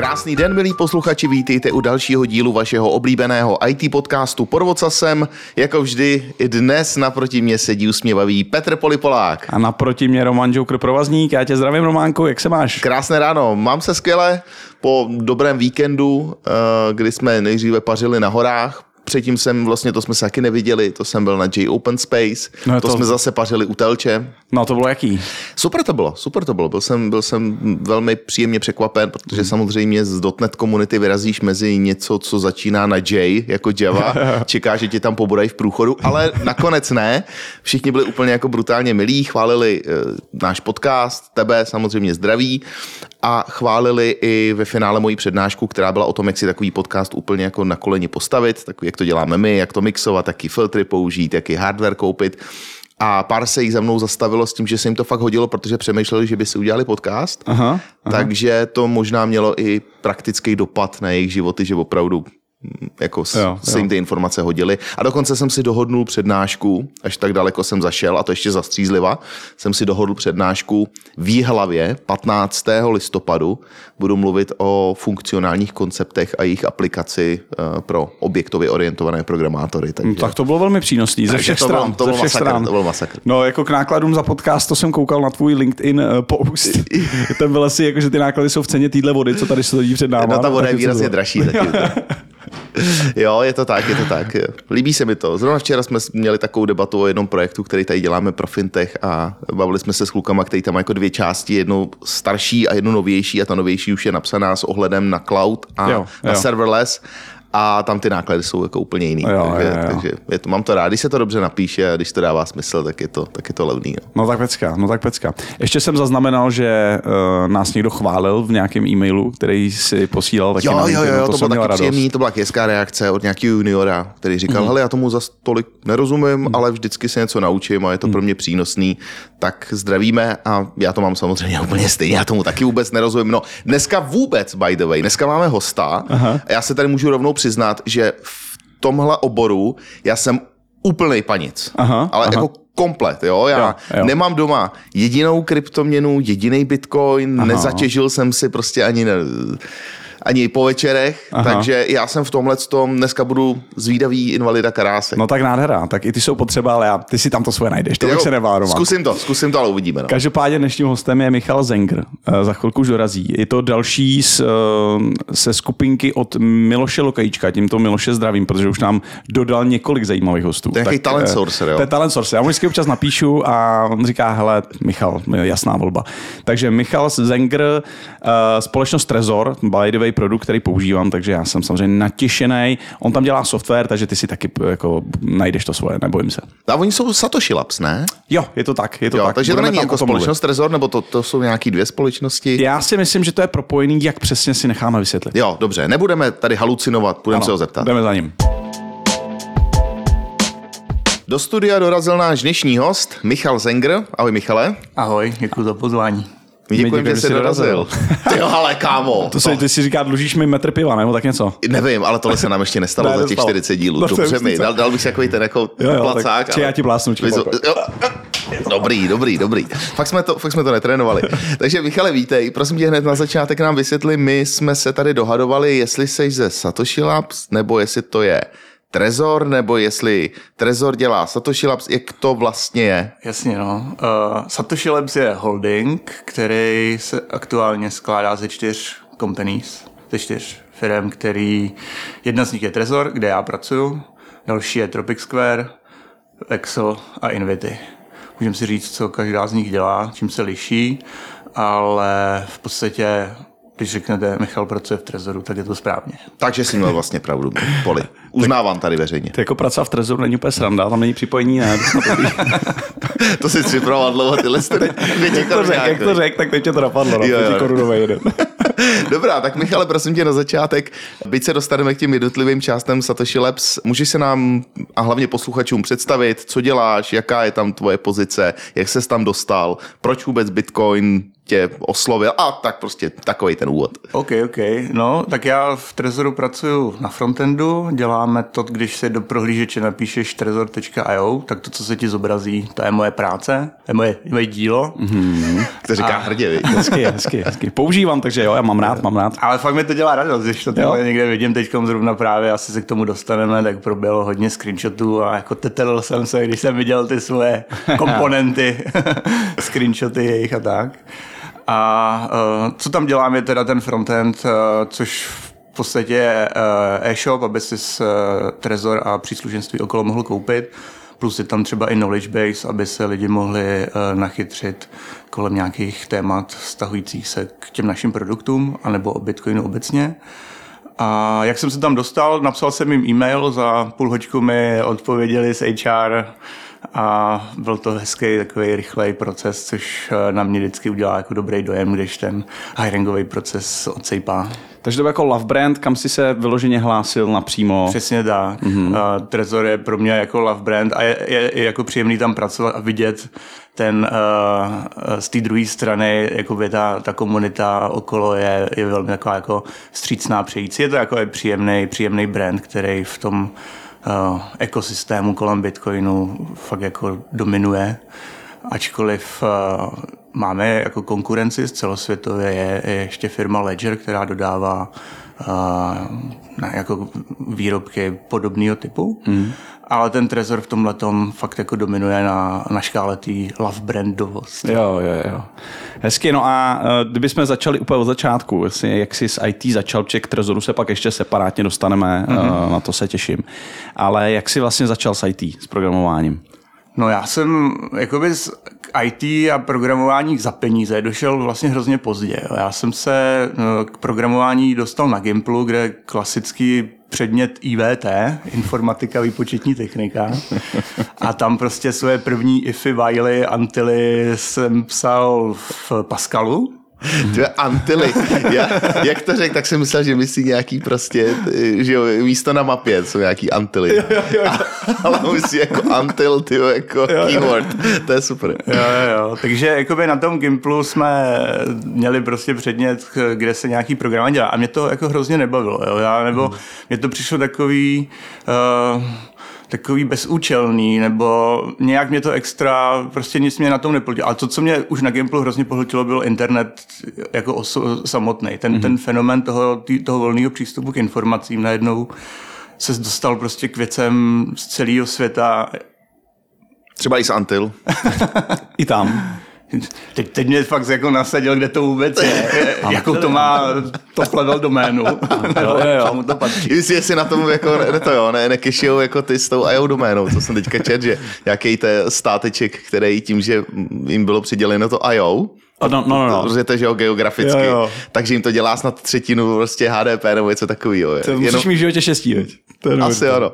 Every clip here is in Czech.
Krásný den, milí posluchači, vítejte u dalšího dílu vašeho oblíbeného IT podcastu pod vocasem. Jako vždy, i dnes naproti mě sedí usměvavý Petr Polipolák. A naproti mě Roman Joker Provazník. Já tě zdravím, Románku, jak se máš? Krásné ráno, mám se skvěle po dobrém víkendu, eh, kdy jsme nejdříve pařili na horách, Předtím jsem, vlastně to jsme se taky neviděli, to jsem byl na J Open Space, No, to, to- jsme zase pařili u Telče. No to bylo jaký? Super to bylo, super to bylo. Byl jsem, byl jsem velmi příjemně překvapen, protože samozřejmě z .NET komunity vyrazíš mezi něco, co začíná na J, jako Java, čeká, že tě tam pobodají v průchodu, ale nakonec ne. Všichni byli úplně jako brutálně milí, chválili e, náš podcast, tebe samozřejmě zdraví a chválili i ve finále moji přednášku, která byla o tom, jak si takový podcast úplně jako na koleni postavit, takový, jak to děláme my, jak to mixovat, jaký filtry použít, jaký hardware koupit. A pár se jich za mnou zastavilo s tím, že se jim to fakt hodilo, protože přemýšleli, že by si udělali podcast. Aha, aha. Takže to možná mělo i praktický dopad na jejich životy, že opravdu jako Jo, jo, se jim ty informace hodily. A dokonce jsem si dohodnul přednášku, až tak daleko jsem zašel, a to ještě zastřízliva, jsem si dohodl přednášku v Jihlavě 15. listopadu. Budu mluvit o funkcionálních konceptech a jejich aplikaci eh, pro objektově orientované programátory. Takže... No, tak to bylo velmi přínosný ze Takže všech to bylo- stran. to ze byl všech masakr, stran. to byl masakr. No jako k nákladům za podcast, to jsem koukal na tvůj LinkedIn eh, post. Ten byl asi jako, že ty náklady jsou v ceně týdle vody, co tady stojí před náma. No ta voda je výrazně bylo? dražší. Taky. jo, je to tak, je to tak. Líbí se mi to. Zrovna včera jsme měli takovou debatu o jednom projektu, který tady děláme pro fintech a bavili jsme se s klukama, který tam má jako dvě části, jednu starší a jednu novější a ta novější už je napsaná s ohledem na cloud a Jo, na jo. serverless a tam ty náklady jsou jako úplně jiný. Jo, takže jo, jo. takže je to, mám to rád, když se to dobře napíše a když to dává smysl, tak je to, tak je to levný. No. No tak pecka, no tak pecka. Ještě jsem zaznamenal, že uh, nás někdo chválil v nějakém e-mailu, který si posílal taky Jo, na jo, LinkedInu, jo, to, jsem bylo taky radost. příjemný, to byla hezká reakce od nějakého juniora, který říkal, mm. hele, já tomu za tolik nerozumím, mm. ale vždycky se něco naučím a je to pro mě přínosný, tak zdravíme a já to mám samozřejmě úplně stejně, já tomu taky vůbec nerozumím. No, dneska vůbec, by the way, dneska máme hosta Aha. a já se tady můžu rovnou přiznat, že v tomhle oboru já jsem úplný panic, Aha, ale aha. jako komplet, jo, já Jo, jo. nemám doma jedinou kryptoměnu, jediný bitcoin, Aha. nezatěžil jsem si prostě ani ne, ani po večerech, Aha. Takže já jsem v tomhle tom, dneska budu zvídavý invalida Karásek. No tak nádhera, tak i ty jsou potřeba, ale já, ty si tam to svoje najdeš, to bych Jo, se nebál. Zkusím to, zkusím to, ale uvidíme. No. Každopádně dnešním hostem je Michal Zenger. Eh, Za chvilku už dorazí. Je to další z, eh, se skupinky od Miloše Lokajíčka. Tímto Miloše zdravím, protože už nám dodal několik zajímavých hostů. To je talent eh, sourcer, jo? To je talent sourcer. Já mu vždycky občas napíšu a on říká, hele, Michal, jasná volba. Takže Michal Zenger, eh, společnost Trezor, by the way produkt, který používám, takže já jsem samozřejmě natěšený. On tam dělá software, takže ty si taky jako najdeš to svoje, nebojím se. A oni jsou Satoshi Labs, ne? Jo, je to tak, je to Jo, tak. takže to Budeme není tam jako společnost Trezor, nebo to, to jsou nějaký dvě společnosti? Já si myslím, že to je propojený, jak přesně si necháme vysvětlit. Jo, dobře, nebudeme tady halucinovat, půjdeme se ho zeptat. Jdeme za ním. Do studia dorazil náš dnešní host, Michal Zenger. Ahoj Michale. Ahoj, děkuji za pozvání. Děkujeme, že jsi dorazil. Ty jo, ale kámo. To se, ty si říká, dlužíš mi metr piva, nebo tak něco? Nevím, ale tohle se nám ještě nestalo Ne, za těch nestalo. 40 dílů. No to Dobře mi, dal, dal bych si takový ten jako Jo, jo, placák. tak či já ti plásnu, či jo. Dobrý, dobrý, dobrý. Fakt jsme, to, fakt jsme to netrénovali. Takže Michale, vítej. Prosím tě hned na začátek nám vysvětli, my jsme se tady dohadovali, jestli jsi ze Satoshi Labs, nebo jestli to je Trezor, nebo jestli Trezor dělá Satoshi Labs, jak to vlastně je. Jasně, no. Uh, Satoshi Labs je holding, který se aktuálně skládá ze čtyř companies, ze čtyř firm, který, jedna z nich je Trezor, kde já pracuju, další je Tropic Square, Exo a Invity. Můžeme si říct, co každá z nich dělá, čím se liší, ale v podstatě když řeknete, Michal pracuje v Trezoru, tak je to správně. Takže jsi měl vlastně pravdu, Poli. Uznávám tady veřejně. To jako pracovat v Trezoru není úplně sranda, tam není připojení, ne? To si připravoval dlouho tyhle strany. jak to řek, jak to řek, tak teď tě to napadlo, no, Jo, jo. jeden. Dobrá, tak Michale, prosím tě na začátek, byť se dostaneme k těm jednotlivým částem Satoshi Labs, můžeš se nám a hlavně posluchačům představit, co děláš, jaká je tam tvoje pozice, jak ses tam dostal, proč vůbec Bitcoin tě oslovil a tak prostě takový ten úvod. OK, OK. No, tak já v Trezoru pracuji na frontendu, děláme to, když se do prohlížeče napíšeš trezor.io, tak to, co se ti zobrazí, to je moje práce, to je moje, moje dílo. Mm-hmm. To říká a... hrdě? Hezky, hezky, hezky. Používám, takže jo, já mám rád, mám rád. Ale fakt mi to dělá radost, když to tady někde vidím teď zrovna právě, asi se k tomu dostaneme, tak proběhlo hodně screenshotů a jako tetelil jsem se, když jsem viděl ty svoje komponenty, screenshoty jejich a tak. A uh, co tam dělám je teda ten frontend, uh, což v podstatě je uh, e-shop, aby si uh, Trezor a příslušenství okolo mohl koupit. Plus je tam třeba i knowledge base, aby se lidi mohli nachytřit kolem nějakých témat vztahujících se k těm našim produktům, anebo o Bitcoinu obecně. A jak jsem se tam dostal, napsal jsem jim e-mail, za půl hoďku mi odpověděli z HR, a byl to hezký takový rychlej proces, což eh, na mě vždycky udělá jako dobrý dojem, když ten hiringový proces odsejpá. Takže to byl jako love brand, kam si se vyloženě hlásil napřímo. Přesně tak. Mm-hmm. Uh, Trezor je pro mě jako love brand a je, je, je jako příjemný tam pracovat a vidět ten uh, z té druhé strany, jako by ta, ta komunita okolo je, je velmi taková jako střícná přející. Je to jako je příjemný, příjemný brand, který v tom ekosystému kolem Bitcoinu fakt jako dominuje. Ačkoliv uh, máme jako konkurenci z celosvětově, je, je ještě firma Ledger, která dodává na, jako výrobky podobného typu. Mm ale ten Trezor v tomhle tom fakt jako dominuje na, na škále té love brandovosti. Jo, jo, jo. Hezky, no a uh, kdybychom začali úplně od začátku, jestli, jak jsi s IT začal, či k Trezoru se pak ještě separátně dostaneme, mm-hmm. na to se těším. Ale jak jsi vlastně začal s IT, s programováním? No já jsem jakoby IT a programování za peníze došel vlastně hrozně pozdě. Já jsem se no, k programování dostal na Gimplu, kde klasický předmět IVT, informatika, výpočetní technika. A tam prostě své první ify, while, antily jsem psal v Pascalu. To je Antily. Já, jak to řekl, tak jsem myslel, že myslí nějaký prostě, že jo, místo na mapě jsou nějaký Antily. Jo, jo, jo. ale myslí jako Antil, ty jako jo, keyword. To je super. Jo, jo, jo. Takže jakoby na tom Gimplu jsme měli prostě předmět, kde se nějaký program dělá. A mě to jako hrozně nebavilo. Jo. Já, nebo hmm. mě to přišlo takový... Uh, takový bezúčelný, nebo nějak mě to extra, prostě nic mě na tom neplotilo. A to, co mě už na Gimplu hrozně pohltilo, byl internet jako oso, samotný. Ten, mm-hmm. ten fenomén toho, tý, toho volného přístupu k informacím najednou se dostal prostě k věcem z celého světa. Třeba i z Antil. I tam. Teď, teď mě fakt jako nasadil, kde to vůbec je. Jakou to má top level doménu. jo, jo, jo. to patří. Jestli na tom jako, ne, to jo, ne, nekešijou jako ty s tou IO doménou, co jsem teďka čet, že nějaký ten státeček, který tím, že jim bylo přiděleno to IO, No, no, no, no. Rozumíte, že jo, geograficky. Jo, jo. Takže jim to dělá snad třetinu prostě HDP nebo něco takového. To musíš Jenom... mít v životě štěstí, veď? Asi ano.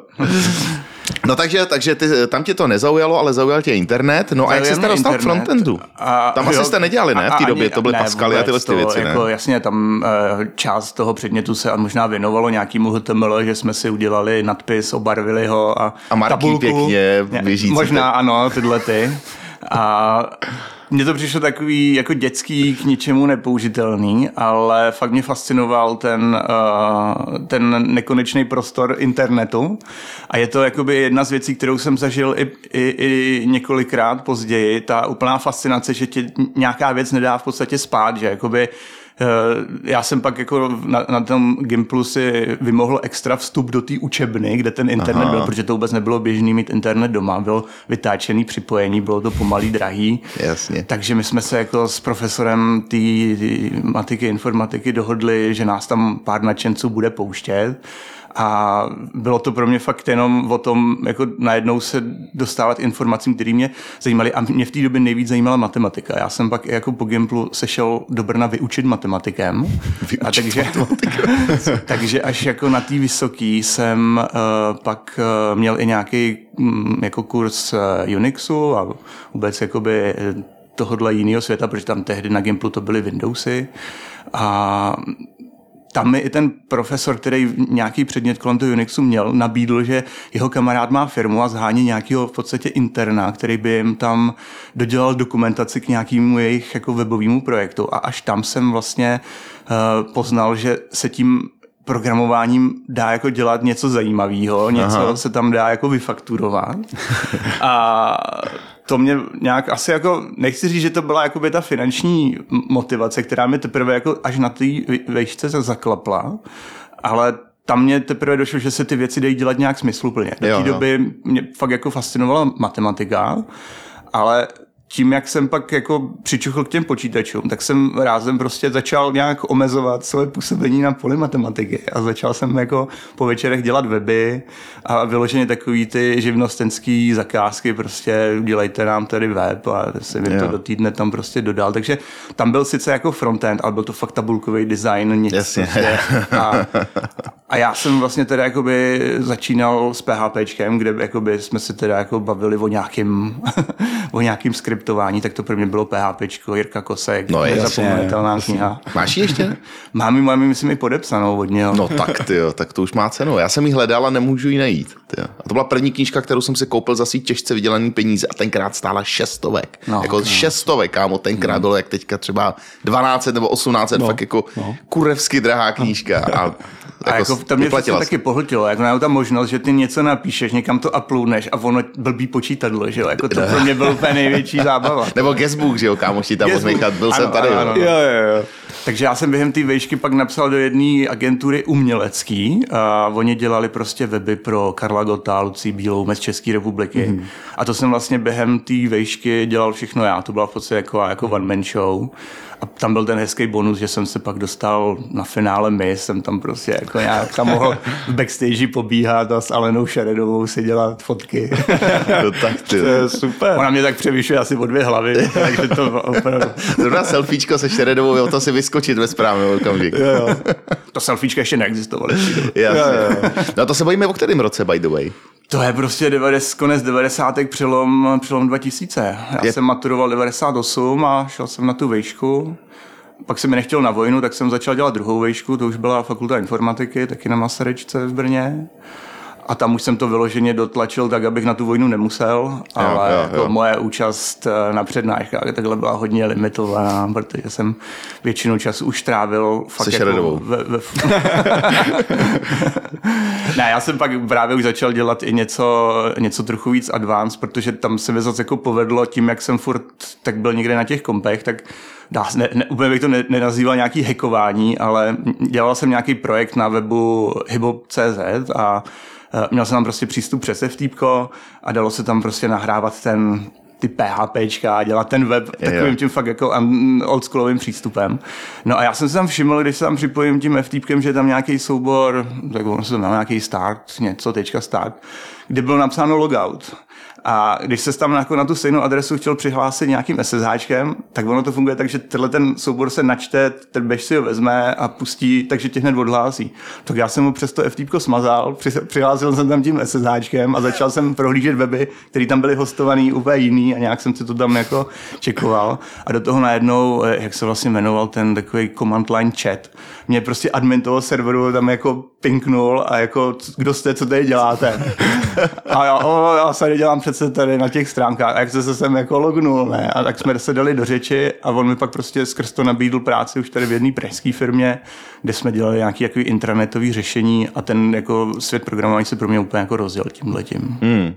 No takže, takže ty, tam tě to nezaujalo, ale zaujal tě internet. No a jak jsi se dostal k frontendu? A, tam jo, asi jste nedělali, ne? V té době to byly ne, Pascaly a tyhle ty věci, jako, ne? Jasně, tam uh, část toho předmětu se možná věnovalo nějakému HTML, že jsme si udělali nadpis, obarvili ho a, a marky tabulku. pěkně běžící. Možná ano, tyhle ty. A mně to přišlo takový jako dětský, k ničemu nepoužitelný, ale fakt mě fascinoval ten, uh, ten nekonečný prostor internetu. A je to jakoby jedna z věcí, kterou jsem zažil i, i, i několikrát později, ta úplná fascinace, že ti nějaká věc nedá v podstatě spát, že jakoby já jsem pak jako na, na tom Gimplu si vymohl extra vstup do té učebny, kde ten internet Aha. byl, protože to vůbec nebylo běžný mít internet doma, byl vytáčený připojení, bylo to pomalý, drahý. Jasně. Takže my jsme se jako s profesorem té matiky, informatiky dohodli, že nás tam pár nadšenců bude pouštět a bylo to pro mě fakt jenom o tom, jako najednou se dostávat informacím, které mě zajímaly. A mě v té době nejvíc zajímala matematika. Já jsem pak jako po Gimplu sešel do Brna vyučit matematikem. Vyučit a takže, takže až jako na té vysoký jsem uh, pak uh, měl i nějaký um, jako kurz uh, Unixu a vůbec jakoby tohohle jiného světa, protože tam tehdy na Gimplu to byly Windowsy a tam mi i ten profesor, který nějaký předmět kolem toho Unixu měl, nabídl, že jeho kamarád má firmu a zhání nějakého v podstatě interna, který by jim tam dodělal dokumentaci k nějakému jejich jako webovému projektu. A až tam jsem vlastně uh, poznal, že se tím programováním dá jako dělat něco zajímavého, něco Aha. se tam dá jako vyfakturovat. A to mě nějak asi jako, nechci říct, že to byla jako by ta finanční motivace, která mi teprve jako až na té vejšce zaklapla, ale tam mě teprve došlo, že se ty věci dají dělat nějak smysluplně. Do té doby mě fakt jako fascinovala matematika, ale tím, jak jsem pak jako přičuchl k těm počítačům, tak jsem rázem prostě začal nějak omezovat své působení na poli matematiky a začal jsem jako po večerech dělat weby a vyloženě takový ty živnostenský zakázky, prostě dělejte nám tady web a jsem jim to do týdne tam prostě dodal. Takže tam byl sice jako frontend, ale byl to fakt tabulkový design, nic Jasně. Prostě. A, a já jsem vlastně teda jakoby začínal s PHPčkem, kde jakoby jsme se teda jako bavili o nějakým, o nějakým skriptování, tak to pro mě bylo PHP, Jirka Kosek, No, nezapomenutelná kniha. Máš ji ještě? Mám ji, mám ji, myslím, i podepsanou od něho. No tak ty jo, tak to už má cenu. Já jsem ji hledal a nemůžu ji najít. Tyjo. A to byla první knížka, kterou jsem si koupil za si těžce vydělaný peníze a tenkrát stála šestovek. No, jako no. šestovek, kámo, tenkrát bylo jak teďka třeba 12 nebo 18, no, fakt jako no. kurevsky drahá knížka. A, A jako to mě přesně taky pohltilo, jako na ta možnost, že ty něco napíšeš, někam to uploadneš a ono blbý počítadlo, že jo, jako to pro mě byl úplně největší zábava. Nebo guestbook, že jo, kámoš ti tam odmíchat, byl Ano, jsem tady. ano, jo. ano. Jo, jo, jo. Takže já jsem během té vejšky pak napsal do jedné agentury umělecký a oni dělali prostě weby pro Karla Gota, Lucí Bílou, z České republiky. Mm. A to jsem vlastně během té vejšky dělal všechno já. To byla v podstatě jako, jako one man show. A tam byl ten hezký bonus, že jsem se pak dostal na finále my, jsem tam prostě jako nějak tam mohl v backstage pobíhat a s Alenou Šeredovou si dělat fotky. No tak ty. To je super. Ona mě tak převyšuje asi o dvě hlavy, takže to opravdu... Zrovna selfiečko se Šeredovou, jo, to si vyskočit ve správný okamžik. Jo, jo. To selfiečka ještě neexistovalo. Jasně. Jo, jo. No to se bavíme o kterém roce, by the way. To je prostě 90, konec 90. přelom, přelom 2000. Já Je- jsem maturoval 98 a šel jsem na tu vejšku. Pak se mi nechtěl na vojnu, tak jsem začal dělat druhou vejšku, to už byla fakulta informatiky, taky na Masarečce v Brně. A tam už jsem to vyloženě dotlačil tak, abych na tu vojnu nemusel, ale jo, jako jo. moje účast eh, na přednáškách takhle byla hodně limitovaná, protože jsem většinu času už trávil fakt Se jako ve, ve... ne, já jsem pak právě už začal dělat i něco, něco trochu víc advanced, protože tam se mi zase jako povedlo tím, jak jsem furt tak byl někde na těch kompech, tak dá, ne, ne, úplně bych to ne, nenazýval nějaký hackování, ale dělal jsem nějaký projekt na webu hybo.cz a měl jsem tam prostě přístup přes FTP a dalo se tam prostě nahrávat ten ty PHPčka a dělat ten web takovým tím fakt jako oldschoolovým přístupem. No a já jsem si tam všiml, když se tam připojím tím FTPkem, že je tam nějaký soubor, tak ono se tam nějaký start, něco, tečka start, kde bylo napsáno logout. A když se tam jako na tu stejnou adresu chtěl přihlásit nějakým SSHčkem, tak ono to funguje tak, že tenhle ten soubor se načte, ten bež si ho vezme a pustí, takže tě hned odhlásí. Tak já jsem mu přes to FTP smazal, při- přihlásil jsem tam tím SSHčkem a začal jsem prohlížet weby, které tam byly hostovaný úplně jiný a nějak jsem si to tam jako čekoval. A do toho najednou, eh, jak se vlastně jmenoval ten takový command line chat, mě prostě admin toho serveru tam jako pinknul a jako, kdo jste, co tady děláte? A já, o, já se tady dělám přece tady na těch stránkách a jak se se sem jako lognul, ne? A tak jsme se dali do řeči a on mi pak prostě skrz to nabídl práci už tady v jedné pražské firmě, kde jsme dělali nějaký jako intranetový řešení a ten jako svět programování se pro mě úplně jako rozjel tímhletím. Hmm.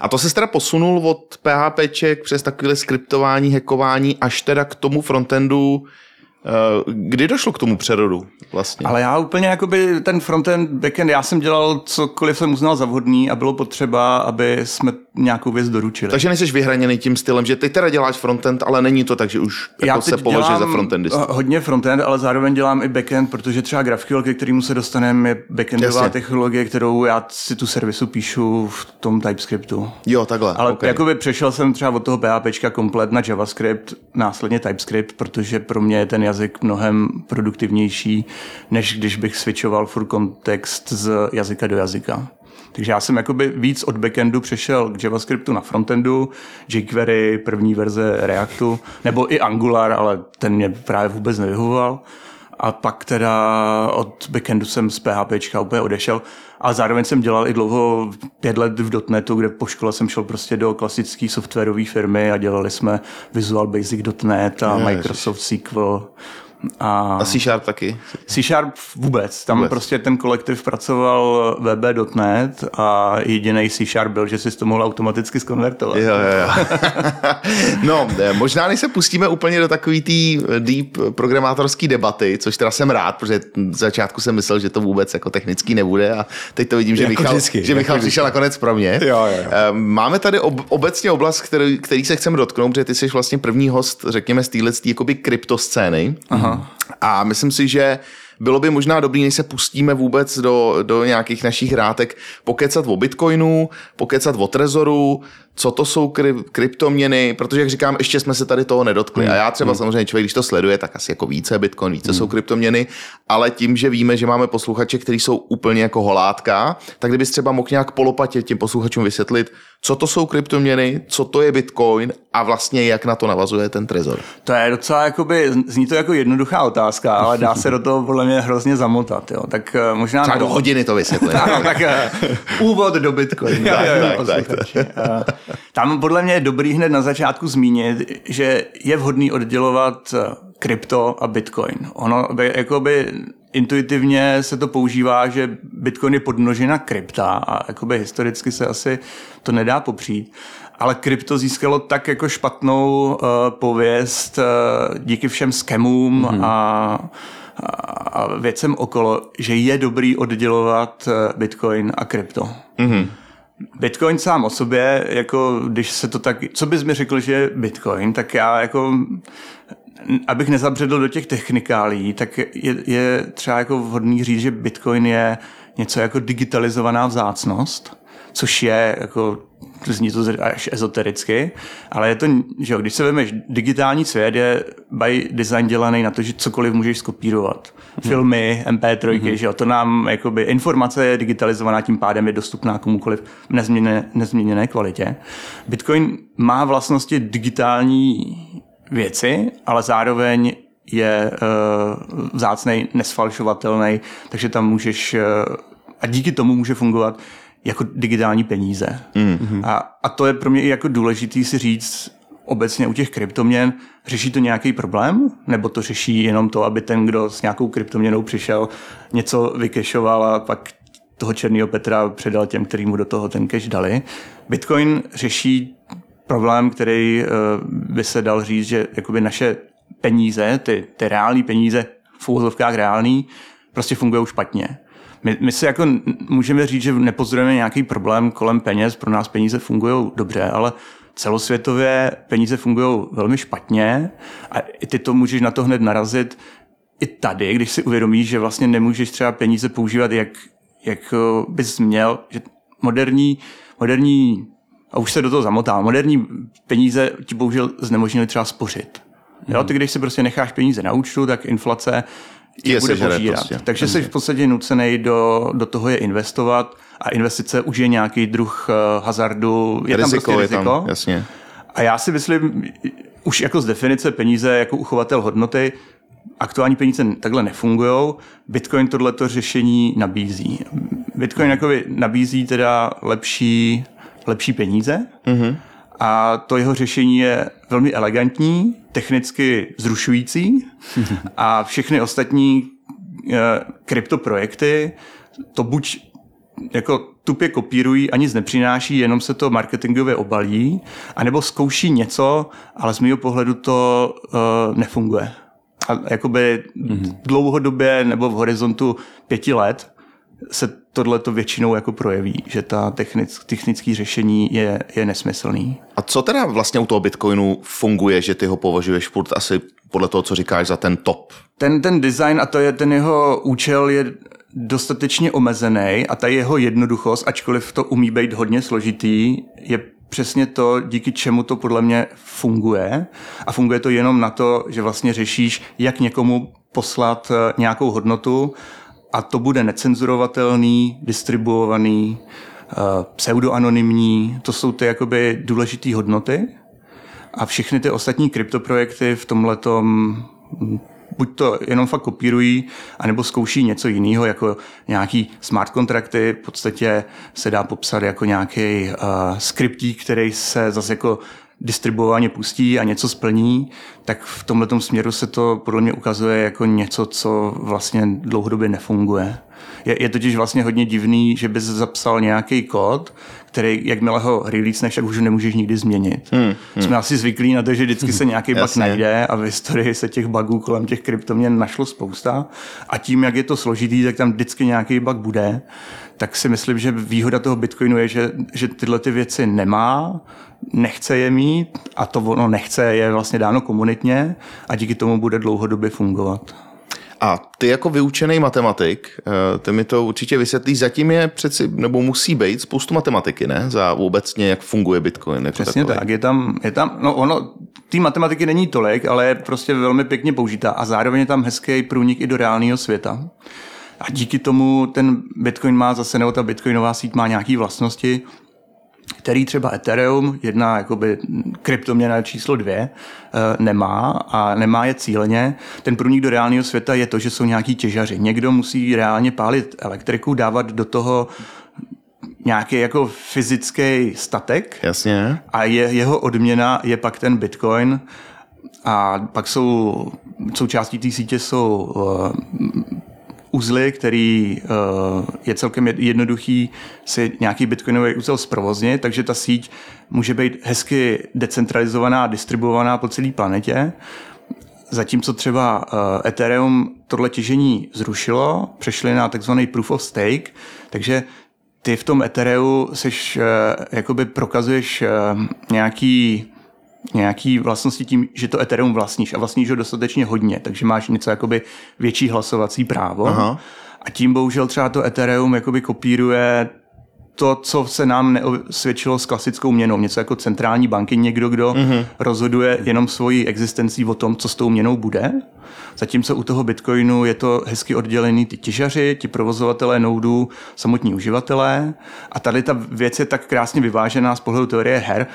A to se teda posunul od PHPček přes takové skriptování, hackování až teda k tomu frontendu. Eh, Kdy došlo k tomu přerodu vlastně? Ale já úplně jakoby ten frontend, backend, já jsem dělal cokoliv jsem uznal za vhodný a bylo potřeba, aby jsme nějakou věc doručili. Takže nejsi vyhraněný tím stylem, že ty teda děláš frontend, ale není to tak, že už jako se považuje za frontendistu. eh, Hodně frontend, ale zároveň dělám i backend, protože třeba GraphQL, ke kterému se dostaneme, je backendová Jasně. technologie, kterou já si tu servisu píšu v tom TypeScriptu. Jo, takhle. Ale okay. jakoby přešel jsem třeba od toho PHPčka komplet na JavaScript, následně TypeScript, protože pro mě je ten jazyk mnohem produktivnější, než když bych switchoval furt kontext z jazyka do jazyka. Takže já jsem jakoby víc od backendu přešel k JavaScriptu na frontendu, jQuery, první verze Reactu, nebo i Angular, ale ten mě právě vůbec nevyhovoval. A pak teda od backendu jsem z PHP úplně odešel. A zároveň jsem dělal i dlouho pět let v .NETu, kde po škole jsem šel prostě do klasické softwarové firmy a dělali jsme Visual Basic .NET a Ježiš. Microsoft SQL. A, A C Sharp taky. C Sharp vůbec. Tam Vůbec. prostě ten kolektiv pracoval VB.NET a jediný C Sharp byl, že si to mohl automaticky skonvertovat. Jo, jo, jo. no, eh, možná než se pustíme úplně do takový té deep programátorské debaty, což teda jsem rád, protože z začátku jsem myslel, že to vůbec jako technický nebude a teď to vidím, že Jako Michal, vždycky, že jako Michal přišel nakonec pro mě. Jo, jo, jo. Eh, Máme tady ob, obecně oblast, který, který se chceme dotknout, protože ty jsi vlastně první host, řekněme, z téhle jakoby kryptoscény. Aha. A myslím si, že bylo by možná dobrý, než se pustíme vůbec do, do nějakých našich hrátek, pokecat o Bitcoinu, pokecat o Trezoru, co to jsou kry, kryptoměny, protože jak říkám, ještě jsme se tady toho nedotkli. Hmm. A já třeba hmm. samozřejmě člověk, když to sleduje, tak asi jako více Bitcoin, více hmm. jsou kryptoměny, ale tím, že víme, že máme posluchače, kteří jsou úplně jako holátka, tak kdybys třeba mohl nějak polopatě těm posluchačům vysvětlit, co to jsou kryptoměny, co to je Bitcoin a vlastně jak na to navazuje ten Trezor. To je docela, jakoby, zní to jako jednoduchá otázka, ale dá se do toho podle mě hrozně zamotat. Jo. Tak eh, možná... Třeba do hodiny to vysvětlí. Ano, tak eh, úvod do Bitcoinu. Tak, tak, tak. Eh, Tam podle mě je dobrý hned na začátku zmínit, že je vhodný oddělovat eh, krypto a Bitcoin. Ono by, jakoby intuitivně se to používá, že Bitcoin je podmnožina krypta a jakoby historicky se asi to nedá popřít. Ale krypto získalo tak jako špatnou uh, pověst uh, díky všem skemům mm-hmm. a a věcem okolo, že je dobrý oddělovat Bitcoin a krypto. Mm-hmm. Bitcoin sám o sobě, jako když se to tak, co bys mi řekl, že je Bitcoin, tak já jako, abych nezabředl do těch technikálí, tak je, je třeba jako vhodný říct, že Bitcoin je něco jako digitalizovaná vzácnost, což je jako zní to až ezotericky, ale je to, že jo, když se vezmeš, digitální svět je by design dělaný na to, že cokoliv můžeš skopírovat. Filmy, MP3, mm-hmm. že jo, to nám, jakoby, informace je digitalizovaná, tím pádem je dostupná komukoliv v nezměněné, nezměněné kvalitě. Bitcoin má vlastnosti digitální věci, ale zároveň je uh, vzácnej, nesfalšovatelný, takže tam můžeš, uh, a díky tomu může fungovat jako digitální peníze. Mm-hmm. A, a to je pro mě i jako důležitý si říct obecně u těch kryptoměn, řeší to nějaký problém? Nebo to řeší jenom to, aby ten, kdo s nějakou kryptoměnou přišel, něco vykešoval a pak toho černého Petra předal těm, který mu do toho ten cash dali. Bitcoin řeší problém, který uh, by se dal říct, že jakoby naše peníze, ty, ty reální peníze, v úvozovkách reální, prostě fungují špatně. My, my si jako můžeme říct, že nepozorujeme nějaký problém kolem peněz, pro nás peníze fungují dobře, ale celosvětově peníze fungují velmi špatně a i ty to můžeš na to hned narazit i tady, když si uvědomíš, že vlastně nemůžeš třeba peníze používat, jak, jak bys měl, že moderní, moderní a už se do toho zamotá, moderní peníze ti bohužel znemožnili třeba spořit. Jo, ty když si prostě necháš peníze na účtu, tak inflace je, Je bude požírat. prostě. Takže jsi v podstatě nucený do, do toho je investovat a investice už je nějaký druh uh, hazardu. Je tam riziko prostě je riziko. tam, jasně. A já si myslím, už jako z definice peníze jako uchovatel hodnoty, aktuální peníze takhle nefungují, Bitcoin tohleto řešení nabízí. Bitcoin jako nabízí teda lepší, lepší peníze mm-hmm. A to jeho řešení je velmi elegantní, technicky zrušující a všechny ostatní eh, kryptoprojekty to buď jako tupě kopírují a nic nepřináší, jenom se to marketingově obalí, anebo zkouší něco, ale z mého pohledu to uh, nefunguje. A jakoby mm-hmm. dlouhodobě nebo v horizontu pěti let se tohle to většinou jako projeví, že ta technic, technické řešení je, je nesmyslný. A co teda vlastně u toho Bitcoinu funguje, že ty ho považuješ furt asi podle toho, co říkáš, za ten top? Ten, ten design a to je ten jeho účel je dostatečně omezený a ta jeho jednoduchost, ačkoliv to umí být hodně složitý, je přesně to, díky čemu to podle mě funguje. A funguje to jenom na to, že vlastně řešíš, jak někomu poslat nějakou hodnotu a to bude necenzurovatelný, distribuovaný pseudoanonymní, to jsou ty jakoby důležité hodnoty. A všechny ty ostatní kryptoprojekty v tomhletom buď to jenom fakt kopírují, anebo zkouší něco jiného, jako nějaký smart kontrakty, v podstatě se dá popsat jako nějaký uh, skriptík, který se zase jako distribuovaně pustí a něco splní, tak v tomto směru se to podle mě ukazuje jako něco, co vlastně dlouhodobě nefunguje. Je, je totiž vlastně hodně divný, že bys zapsal nějaký kód, který jakmile ho release tak už ho nemůžeš nikdy změnit. Hmm, hmm. Jsme asi zvyklí na to, že vždycky se nějaký bug najde a v historii se těch bugů kolem těch kryptoměn našlo spousta a tím, jak je to složitý, tak tam vždycky nějaký bug bude tak si myslím, že výhoda toho Bitcoinu je, že, že tyhle ty věci nemá, nechce je mít a to ono nechce je vlastně dáno komunitně a díky tomu bude dlouhodobě fungovat. A ty jako vyučený matematik, eh, ty mi to určitě vysvětlíš, zatím je přeci, nebo musí být spoustu matematiky, ne? Za obecně, jak funguje Bitcoin. Jako Přesně takový. tak, je tam, je tam, no ono, té matematiky není tolik, ale je prostě velmi pěkně použitá a zároveň je tam hezký průnik i do reálného světa. A díky tomu ten Bitcoin má zase, nebo ta Bitcoinová síť má nějaké vlastnosti, který třeba Ethereum, jedna jakoby kryptoměna číslo dvě, eh, nemá a nemá je cíleně. Ten průnik do reálného světa je to, že jsou nějaký těžaři. Někdo musí reálně pálit elektriku, dávat do toho nějaký jako fyzický statek. Jasně. A je, jeho odměna je pak ten Bitcoin. A pak jsou součástí té sítě jsou uh, uzly, který uh, je celkem jednoduchý si nějaký bitcoinový úzel zprovoznit, takže ta síť může být hezky decentralizovaná, distribuovaná po celé planetě. Zatímco třeba uh, Ethereum tohle těžení zrušilo, přešli na takzvaný proof of stake, takže ty v tom Ethereu seš, uh, jakoby prokazuješ nějaký nějaký vlastnosti tím, že to Ethereum vlastníš a vlastníš ho dostatečně hodně, takže máš něco jakoby větší hlasovací právo. Aha. A tím bohužel třeba to Ethereum jakoby kopíruje to, co se nám neosvědčilo s klasickou měnou, něco jako centrální banky, někdo, kdo mm-hmm. rozhoduje jenom svoji existencí o tom, co s tou měnou bude. Zatímco u toho Bitcoinu je to hezky oddělený ty těžaři, ti provozovatelé noudů, samotní uživatelé. A tady ta věc je tak krásně vyvážená z pohledu teorie her,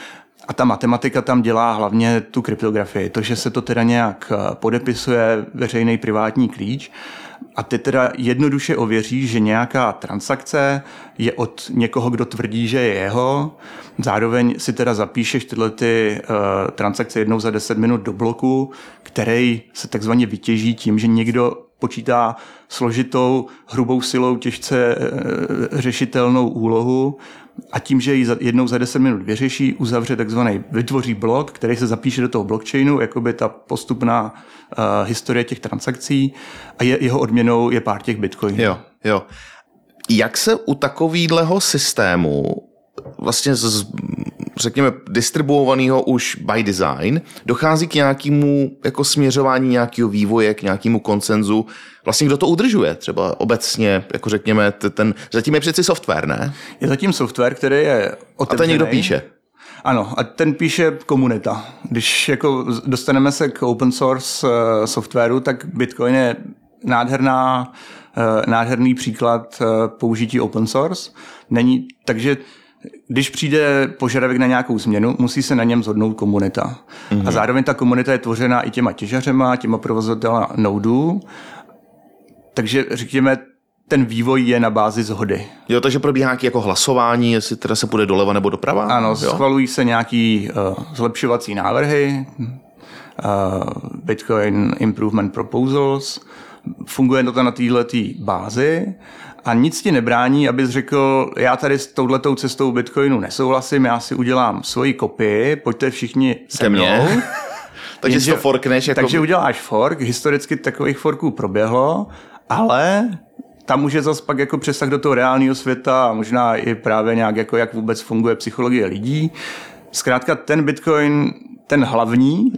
a ta matematika tam dělá hlavně tu kryptografii, to, že se to teda nějak eh, podepisuje veřejný privátní klíč. A ty teda jednoduše ověříš, že nějaká transakce je od někoho, kdo tvrdí, že je jeho. Zároveň si teda zapíšeš tyhle ty, uh, transakce jednou za 10 minut do bloku, který se takzvaně vytěží tím, že někdo počítá složitou, hrubou silou, těžce uh, řešitelnou úlohu a tím, že ji jednou za 10 minut vyřeší, uzavře takzvaný, vytvoří blok, který se zapíše do toho blockchainu, jako by ta postupná uh, historie těch transakcí a je, jeho odměnou je pár těch bitcoinů. Jo, jo. Jak se u takového systému vlastně z, řekněme, distribuovaného už by design, dochází k nějakému jako směřování nějakého vývoje, k nějakému koncenzu. Vlastně kdo to udržuje? Třeba obecně, jako řekněme, ten, zatím je přeci software, ne? Je zatím software, který je otevřený. A ten někdo píše. Ano, a ten píše komunita. Když jako dostaneme se k open source eh, softwaru, tak Bitcoin je nádherná, eh, nádherný příklad eh, použití open source. Není, takže když přijde požadavek na nějakou změnu, musí se na něm zhodnout komunita. Mm-hmm. A mhm. zároveň ta komunita je tvořená i těma těžařema, těma provozovateli nodů. Takže řekněme, ten vývoj je na bázi zhody. Jo, takže probíhá nějaké jako hlasování, jestli teda se půjde doleva nebo doprava? Ano, jo? schvalují se nějaký uh, zlepšovací návrhy, uh, Bitcoin Improvement Proposals, funguje to na této bázi a nic ti nebrání, abys řekl, já tady s touhletou cestou Bitcoinu nesouhlasím, já si udělám svoji kopii, pojďte všichni se mnou. takže si to forkneš. Jako... Takže uděláš fork, historicky takových forků proběhlo, ale tam může zase pak jako přesah do toho reálného světa a možná i právě nějak jako jak vůbec funguje psychologie lidí. Zkrátka ten Bitcoin, ten hlavní,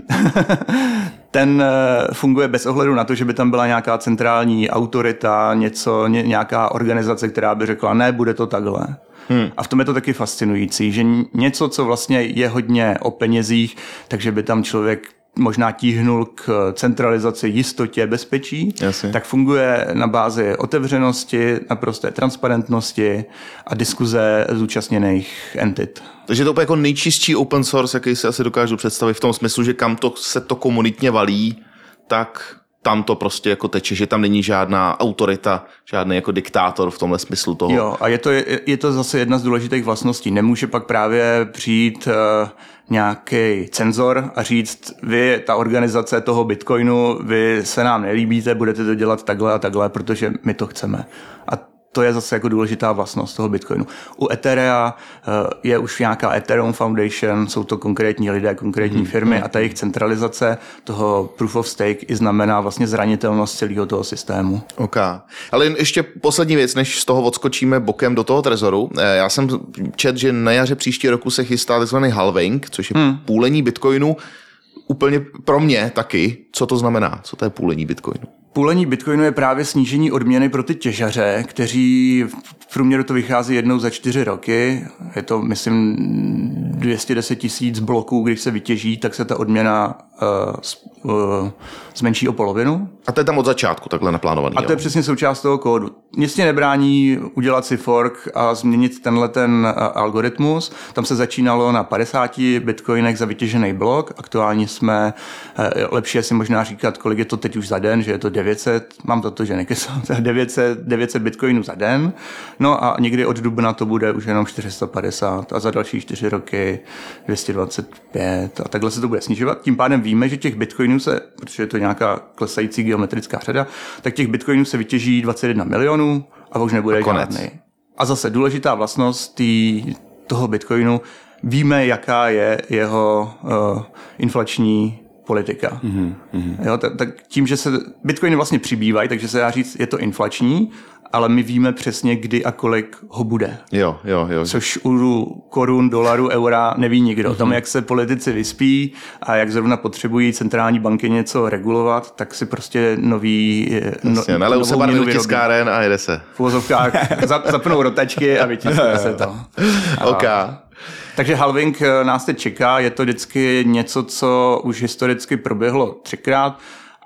ten eh, funguje bez ohledu na to, že by tam byla nějaká centrální autorita, něco, ně, nějaká organizace, která by řekla, ne, bude to takhle. Hmm. A v tom je to taky fascinující, že něco, co vlastně je hodně o penězích, takže by tam člověk možná tíhnul k centralizaci, jistotě, bezpečí, Jasně. tak funguje na bázi otevřenosti, naprosté transparentnosti a diskuze zúčastněných entit. Takže to je úplně jako nejčistší open source, jaký si asi dokážu představit v tom smyslu, že kam to se to komunitně valí, tak tam to prostě jako teče, že tam není žádná autorita, žádný jako diktátor v tomhle smyslu toho. Jo, a je to, je, je to zase jedna z důležitých vlastností. Nemůže pak právě přijít uh, nějaký cenzor a říct, vy, ta organizace toho Bitcoinu, vy se nám nelíbíte, budete to dělat takhle a takhle, protože my to chceme. A to je zase jako důležitá vlastnost toho Bitcoinu. U Etherea uh, je už nějaká Ethereum Foundation, jsou to konkrétní lidé, konkrétní firmy a ta jejich centralizace toho proof of stake i znamená vlastně zranitelnost celého toho systému. OK. Ale ještě poslední věc, než z toho odskočíme bokem do toho trezoru. Eh, Já jsem čet, že na jaře příští roku se chystá takzvaný halving, což je hmm. půlení bitcoinu. Úplně pro mě taky. Co to znamená? Co to je půlení bitcoinu? Půlení Bitcoinu je právě snížení odměny pro ty těžaře, kteří v průměru to vychází jednou za čtyři roky. Je to, myslím, 210 tisíc bloků, když se vytěží, tak se ta odměna uh, uh, zmenší o polovinu. A to je tam od začátku takhle naplánovaný. A to je jo? přesně součást toho kódu. Nic mě nebrání udělat si fork a změnit tenhle ten uh, algoritmus. Tam se začínalo na 50 bitcoinech za vytěžený blok. Aktuálně jsme, lepší je si možná říkat, kolik je to teď už za den, že je to 900, mám za to, že nekesám, 900, 900 bitcoinů za den. No a někdy od dubna to bude už jenom 450 a za další čtyři roky 225 a takhle se to bude snižovat. Tím pádem víme, že těch bitcoinů se, protože je to nějaká klesající geometrická řada, tak těch bitcoinů se vytěží 21 milionů a už nebude A konec. žádný. A zase důležitá vlastnost tý, toho bitcoinu, víme, jaká je jeho uh, inflační politika. Mm-hmm. Jo, tak, tak tím, že se bitcoiny vlastně přibývají, takže se dá říct, je to inflační, ale my víme přesně, kdy a kolik ho bude. Jo, jo, jo. Což u korun, dolarů, eura neví nikdo. Mhm. Tam, jak se politici vyspí a jak zrovna potřebují centrální banky něco regulovat, tak si prostě nový... No, Jasně, nalejou se barvy do tiskáren a jede se. V zapnou rotačky a vytiskne se to. A- OK. Takže halving eh, nás teď čeká, je to vždycky něco, co už historicky proběhlo třikrát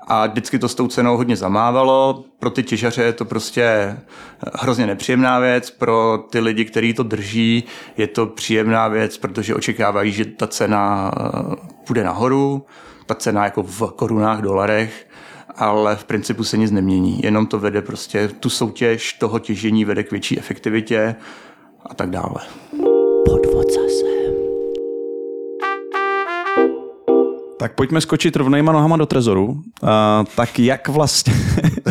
a vždycky to s tou cenou hodně zamávalo. Pro ty těžaře je to prostě eh, hrozně nepříjemná věc, pro ty lidi, kteří to drží, je to příjemná věc, protože očekávají, že ta cena eh, půjde nahoru, ta cena jako v korunách, dolarech, ale v principu se nic nemění, jenom to vede prostě, tu soutěž toho těžení vede k větší efektivitě a tak dále. Tak pojďme skočit rovnejma nohama do trezoru. Uh, tak jak vlastně,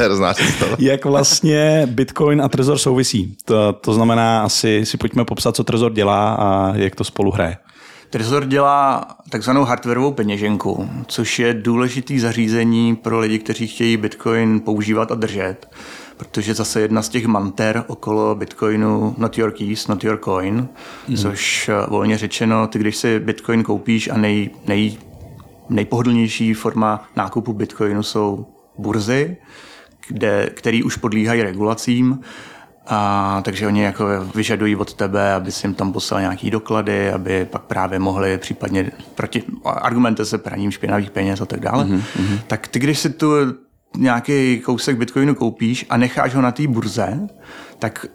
jak vlastně Bitcoin a trezor souvisí? To, to znamená, asi si pojďme popsat, co trezor dělá a jak to spolu hraje. Trezor dělá takzvanou hardwareovou peněženku, což je důležitý zařízení pro lidi, kteří chtějí Bitcoin používat a držet. Protože zase jedna z těch manter okolo Bitcoinu not your keys, not your coin, mm. což eh, volně řečeno, ty když si Bitcoin koupíš a nej, nej, nejpohodlnější forma nákupu Bitcoinu jsou burzy, kde, který už podlíhají regulacím, a, takže oni jako vyžadují od tebe, aby si jim tam poslal nějaký doklady, aby pak právě mohli případně proti argumente se praním špinavých peněz a tak dále. Mm-hmm. Tak ty, když si tu nějaký kousek Bitcoinu koupíš a necháš ho na té burze, tak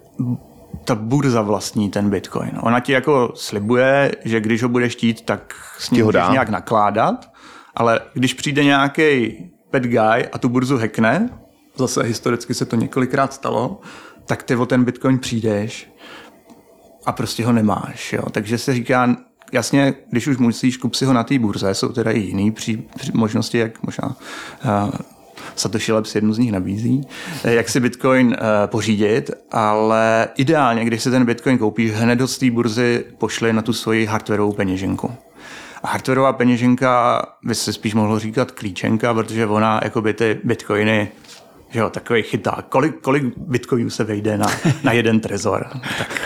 ta burza vlastní ten Bitcoin. Ona ti jako slibuje, že když ho budeš chtít, tak s ním ho dá. nějak nakládat, ale když přijde nějaký bad guy a tu burzu hackne, zase historicky se to několikrát stalo, tak ty o ten Bitcoin přijdeš a prostě ho nemáš. Jo? Takže se říká, jasně, když už musíš, kup si ho na té burze, jsou teda i jiné při, při, možnosti, jak možná uh, Satoshi Labs jednu z nich nabízí, eh, jak si Bitcoin uh, pořídit, ale ideálně, když si ten Bitcoin koupíš, hned z té burzy pošli na tu svoji hardwareovou peněženku. Hardwareová peněženka by se spíš mohlo říkat klíčenka, protože ona jakoby ty bitcoiny že jo, takový chyták. Kolik, kolik bitcoinů se vejde na, na jeden trezor? Tak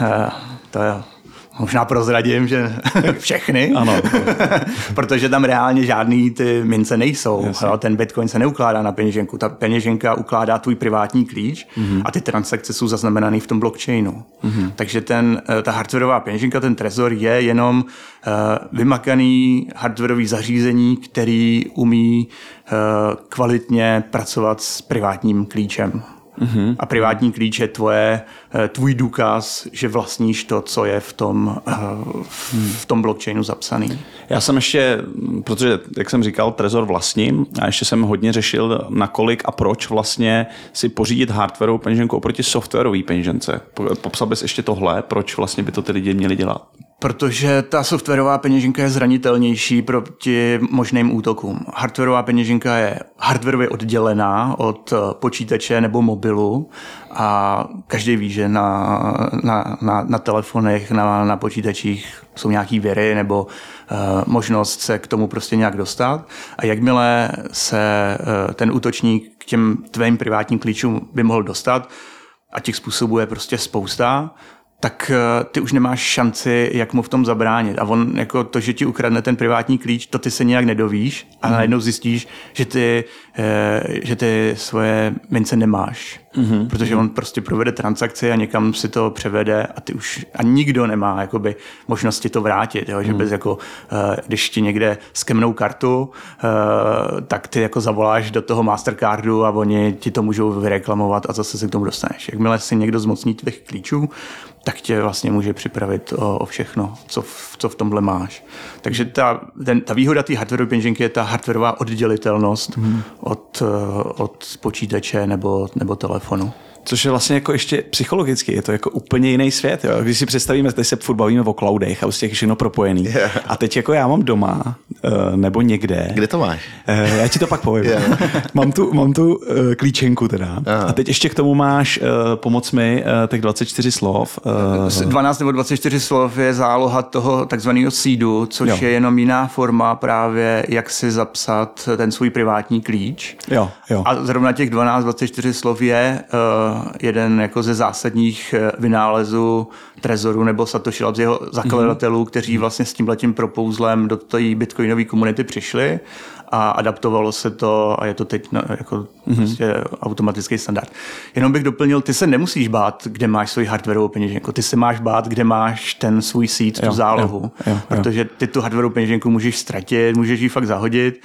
uh, to je Možná prozradím, že všechny. Ano. Protože tam reálně žádný ty mince nejsou. Jo, ten Bitcoin se neukládá na peněženku. Ta peněženka ukládá tvůj privátní klíč mm-hmm. a ty transakce jsou zaznamenány v tom blockchainu. Mm-hmm. Takže ten, eh, ta hardwareová peněženka, ten trezor je jenom uh, vymakaný hardwareový zařízení, který umí uh, kvalitně pracovat s privátním klíčem. Mm-hmm. A privátní klíč je tvoje, eh, tvůj důkaz, že vlastníš to, co je v tom, eh, v tom blockchainu zapsaný. Já jsem ještě, protože, jak jsem říkal, Trezor vlastním a ještě jsem hodně řešil, nakolik a proč vlastně si pořídit hardwareovou peněženku oproti softwarové peněžence. Popsal bys ještě tohle, proč vlastně by to ty lidi měli dělat? Protože ta softwarová peněženka je zranitelnější proti možným útokům. Hardwarová peněženka je hardwarově oddělená od eh, počítače nebo mobilu a každý ví, že na, na, na, na telefonech, na, na počítačích jsou nějaký věry nebo uh, možnost se k tomu prostě nějak dostat. A jakmile se uh, ten útočník k těm tvým privátním klíčům by mohl dostat, a těch způsobů je prostě spousta, tak eh, ty už nemáš šanci, jak mu v tom zabránit. A on, jako to, že ti ukradne ten privátní klíč, to ty se nějak nedovíš a mm. najednou zjistíš, že ty, eh, že ty svoje mince nemáš. Mm-hmm. Protože on prostě provede transakci a někam si to převede a ty už a nikdo nemá jakoby možnosti to vrátit. Jo? Že mm. bez jako, eh, když ti někde skemnou kartu, tak ty jako zavoláš do toho Mastercardu a oni ti to můžou vyreklamovat a zase se k tomu dostaneš. Jakmile si někdo zmocní tvých klíčů, tak tě vlastně může připravit o, o všechno, co v, co v tomhle máš. Takže ta, ten, ta výhoda té hardwareové peněženky je ta hardwareová oddělitelnost hmm. od, od počítače nebo, nebo telefonu. Což je vlastně jako ještě psychologicky, je to jako úplně jiný svět. Jo? Když si představíme, teď se furt bavíme o cloudech a prostě všechno propojený. Yeah. A teď jako já mám doma eh, nebo někde. Kde to máš? Eh, já ti to pak povím. Yeah. mám tu, mám tu eh, klíčenku teda. Aha. A teď ještě k tomu máš, pomoc mi, těch 24 slov. 12 nebo 24 slov je záloha toho takzvaného seedu, což jo. je jenom jiná forma právě, jak si zapsat ten svůj privátní klíč. Jo, jo. A zrovna těch 12-24 slov je jeden jako ze zásadních eh, vynálezů Trezoru nebo Satoshi Labs, jeho zakladatelů, mm-hmm. kteří vlastně s tím letím propouzlem do té bitcoinové komunity přišli a adaptovalo se to a je to teď na, jako mm-hmm. prostě automatický standard. Jenom bych doplnil, ty se nemusíš bát, kde máš svůj hardwareovou peněženku, ty se máš bát, kde máš ten svůj seed, tu zálohu, jo, jo, jo. protože ty tu hardwareovou peněženku můžeš ztratit, můžeš ji fakt zahodit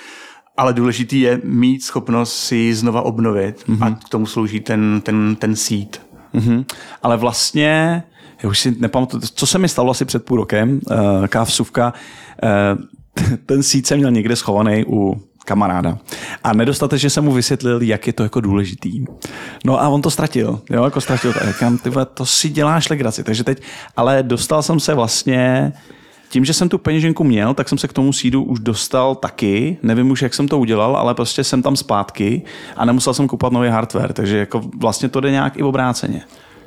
ale důležitý je mít schopnost si znova obnovit mm-hmm. a k tomu slouží ten, ten, ten seed. Mm-hmm. Ale vlastně, já už si nepamatuju, co se mi stalo asi před půl rokem, uh, kávsuvka, uh, ten seed jsem měl někde schovaný u kamaráda. A nedostatečně jsem mu vysvětlil, jak je to jako důležitý. No a on to ztratil, jo, jako ztratil. Tak říkám, ty to si děláš legraci. Takže teď, ale dostal jsem se vlastně tím, že jsem tu peněženku měl, tak jsem se k tomu sídu už dostal taky. Nevím už, jak jsem to udělal, ale prostě jsem tam zpátky a nemusel jsem kupovat nový hardware, takže jako vlastně to jde nějak i obráceně.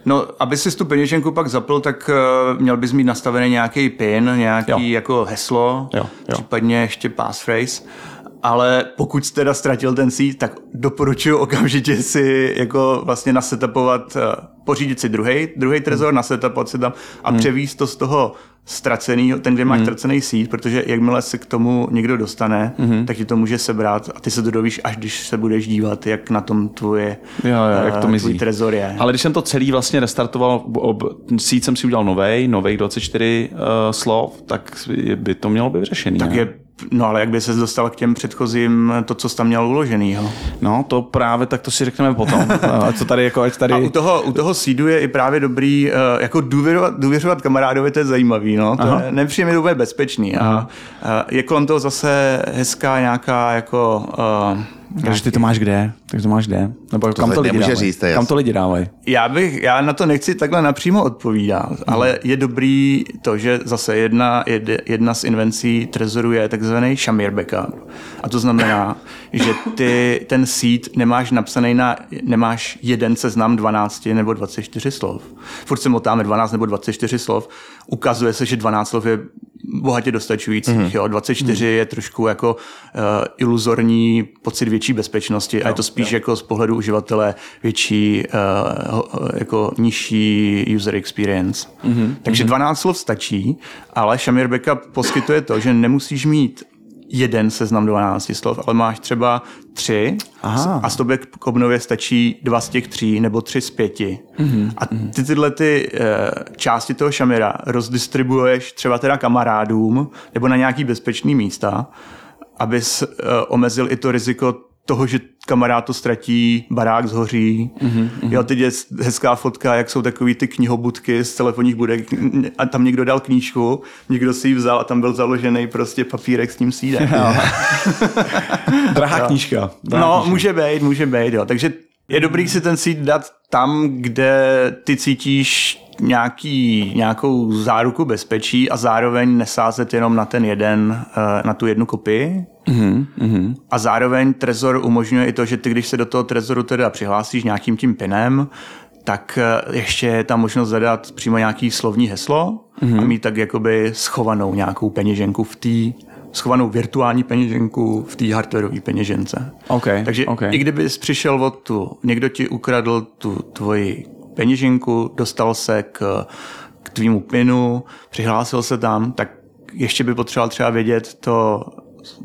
No, aby si tu peněženku pak zapl, tak uh, měl bys mít nastavený nějaký pin, nějaký jo. jako heslo, jo, jo. případně ještě passphrase. Ale pokud jste teda ztratil ten seed, tak doporučuji okamžitě si jako vlastně nasetapovat, uh, pořídit si druhý, druhý trezor, hmm. nasetapovat si tam a hmm. převíst to z toho ztracený, ten, kde máš mm. ztracený síť, protože jakmile se k tomu někdo dostane, mm-hmm. tak ti to může sebrat a ty se to dovíš, až když se budeš dívat, jak na tom tvoje, jo, jo, jak to mizí. tvůj trezor je. Ale když jsem to celý vlastně restartoval, ob, síť jsem si udělal novej, novej 24 uh, slov, tak by to mělo být vyřešený. Tak ne? je No ale jak by se dostal k těm předchozím, to, co jsi tam měl uložený, jo? No, to právě, tak to si řekneme potom. ať to tady, jako, ať tady... A u toho, u toho seedu je i právě dobrý, uh, jako důvěřovat, důvěřovat kamarádovi, to je zajímavý, no. To Aha. je, nepříjemně úplně bezpečný. A, uh, je kolem toho zase hezká nějaká jako... Uh, takže ty to máš kde? Takže to máš kde? Nebo to kam to lidi dávají? Říct, kam to lidi dávají? Já bych, já na to nechci takhle napřímo odpovídat, hmm. ale je dobrý to, že zase jedna, jedna z invencí Trezoru je takzvaný Shamir backup. A to znamená, že ty ten seed nemáš napsaný na, nemáš jeden seznam 12 nebo 24 slov. Furt se motáme 12 nebo 24 slov. Ukazuje se, že 12 slov je bohatě dostačujících. Mm. Jo. 24 mm. je trošku jako uh, iluzorní pocit větší bezpečnosti jo, a je to spíš jo. jako z pohledu uživatele větší, uh, jako nižší user experience. Mm. Takže 12 slov stačí, ale Shamir Backup poskytuje to, že nemusíš mít jeden seznam 12 slov, ale máš třeba tři Aha. a s tobě k obnově stačí dva z těch tří nebo tři z pěti. Mm-hmm. A ty tyhle ty uh, části toho šamira rozdistribuješ třeba teda kamarádům nebo na nějaký bezpečný místa, abys uh, omezil i to riziko toho, že kamarád to ztratí, barák zhoří. Mm-hmm. Jo, teď je hezká fotka, jak jsou takový ty knihobudky z telefonních budek a tam někdo dal knížku, někdo si ji vzal a tam byl založený prostě papírek s tím sídem. Drahá knížka. Drahá no, knížka. může být, může být, jo. Takže je dobrý si ten seed dát tam, kde ty cítíš nějaký, nějakou záruku bezpečí a zároveň nesázet jenom na ten jeden, eh, na tu jednu kopii. Mm-hmm. A zároveň Trezor umožňuje i to, že ty, když se do toho Trezoru teda přihlásíš nějakým tím pinem, tak eh, ještě je tam možnost zadat přímo nějaký slovní heslo mm-hmm. a mít tak jakoby schovanou nějakou peněženku v té schovanou virtuální peněženku v té hardwareové peněžence. Okay, Takže okay. i kdyby přišel od tu, někdo ti ukradl tu tvoji peněženku, dostal se k, k tvýmu pinu, přihlásil se tam, tak ještě by potřeboval třeba vědět to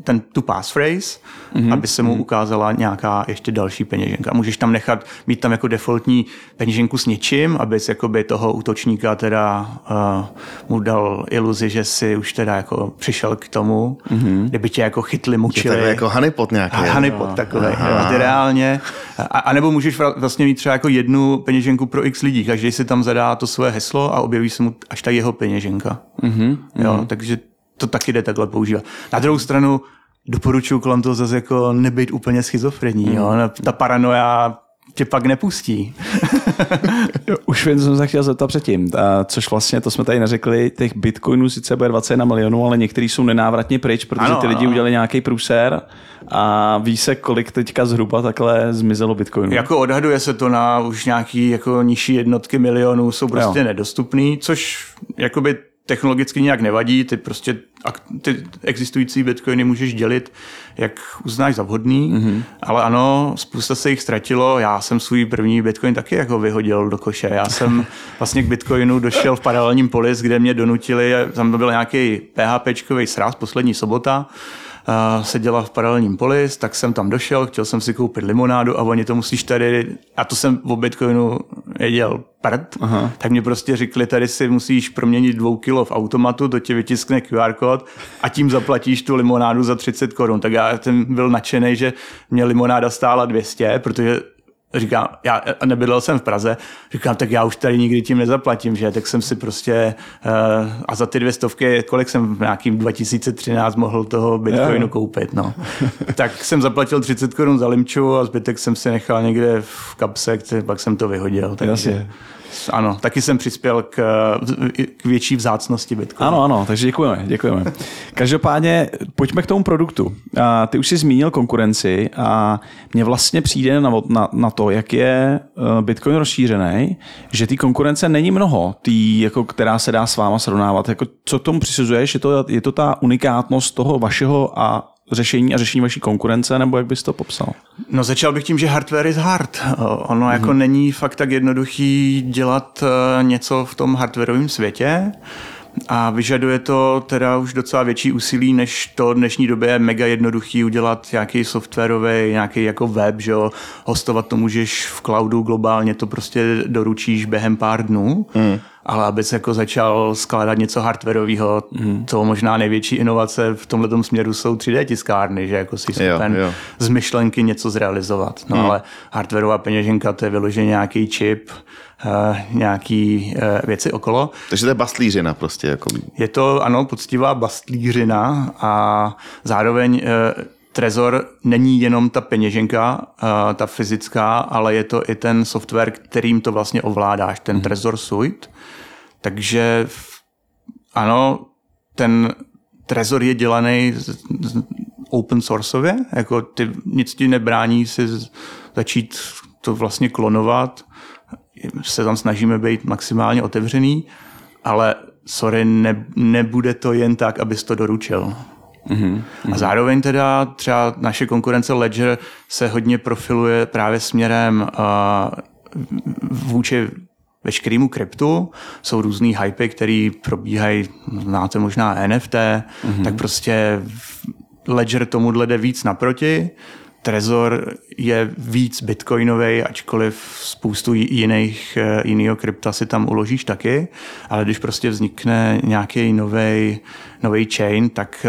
ten, tu passphrase, mm-hmm. aby se mu mm-hmm. ukázala nějaká ještě další peněženka. Můžeš tam nechat, mít tam jako defaultní peněženku s něčím, abys jakoby toho útočníka teda uh, mu dal iluzi, že si už teda jako přišel k tomu, mm-hmm. kdyby tě jako chytli, mučili. Je jako honeypot nějaký. A honeypot takový. A ty reálně. A, a, nebo můžeš vlastně mít třeba jako jednu peněženku pro x lidí. Každý si tam zadá to své heslo a objeví se mu až ta jeho peněženka. Mm-hmm. Jo, takže to taky jde takhle používat. Na druhou stranu doporučuji kolem toho zase jako nebyt úplně schizofrenní. Mm. Jo? Ta paranoja tě pak nepustí. Už vím, jsem se chtěl zeptat předtím, a což vlastně, to jsme tady neřekli, těch bitcoinů sice bude 21 milionů, ale některý jsou nenávratně pryč, protože ano, ty lidi ano. udělali nějaký průser a ví se, kolik teďka zhruba takhle zmizelo bitcoinů. Jako odhaduje se to na už nějaký jako nižší jednotky milionů, jsou prostě jo. nedostupný, což jakoby technologicky nějak nevadí, ty prostě ty existující bitcoiny můžeš dělit, jak uznáš za vhodný, mm-hmm. ale ano, spousta se jich ztratilo, já jsem svůj první bitcoin taky jako vyhodil do koše, já jsem vlastně k bitcoinu došel v paralelním polis, kde mě donutili, tam byl nějaký PHPčkový sraz, poslední sobota, seděla v paralelním polis, tak jsem tam došel, chtěl jsem si koupit limonádu a oni to musíš tady, a to jsem v Bitcoinu věděl prd, Aha. tak mě prostě řekli, tady si musíš proměnit dvou kilo v automatu, to ti vytiskne QR kód a tím zaplatíš tu limonádu za 30 korun. Tak já jsem byl nadšený, že mě limonáda stála 200, protože říkám, já nebydlel jsem v Praze, říkám, tak já už tady nikdy tím nezaplatím, že, tak jsem si prostě uh, a za ty dvě stovky, kolik jsem v nějakým 2013 mohl toho Bitcoinu koupit, no. tak jsem zaplatil 30 korun za limču a zbytek jsem si nechal někde v kapse, pak jsem to vyhodil. Takže... Jasně. Ano, taky jsem přispěl k, k větší vzácnosti Bitcoinu. Ano, ano, takže děkujeme, děkujeme. Každopádně pojďme k tomu produktu. Ty už jsi zmínil konkurenci a mně vlastně přijde na, na, na to, jak je eh, Bitcoin rozšířený, že ty konkurence není mnoho, tý, jako, která se dá s váma srovnávat. Jako, co k tomu přisuzuješ? Je to, je to ta unikátnost toho vašeho a řešení a řešení vaší konkurence, nebo jak bys to popsal? No začal bych tím, že hardware is hard. Ono mm-hmm. jako není fakt tak jednoduchý dělat eh, něco v tom hardwareovém světě a vyžaduje to teda už docela větší úsilí, než to v dnešní době je mega jednoduchý udělat nějaký softwarový, nějaký jako web, že jo, hostovat to můžeš v cloudu globálně, to prostě doručíš během pár dnů. Mm ale aby se jako začal skládat něco hardwareového, mm. to možná největší inovace v tomhle směru jsou 3D tiskárny, že jako si schopen z myšlenky něco zrealizovat. No mm. ale hardwareová peněženka to je vyloženě nějaký čip, uh, nějaký uh, věci okolo. Takže to je bastlířina prostě. Jako... Je to, ano, poctivá bastlířina a zároveň uh, Trezor není jenom ta peněženka, ta fyzická, ale je to i ten software, kterým to vlastně ovládáš, ten mm. Trezor Suite. Takže ano, ten Trezor je dělaný open sourceově, jako ty, nic ti nebrání si začít to vlastně klonovat, se tam snažíme být maximálně otevřený, ale sorry, ne, nebude to jen tak, abys to doručil. Mm-hmm. A zároveň teda třeba naše konkurence Ledger se hodně profiluje právě směrem uh, vůči veškerému kryptu. Jsou různý hypy, které probíhají, znáte možná NFT, mm-hmm. tak prostě Ledger tomuhle jde víc naproti. Trezor je víc bitcoinový, ačkoliv spoustu jiných, jiného krypta si tam uložíš taky, ale když prostě vznikne nějaký nový chain, tak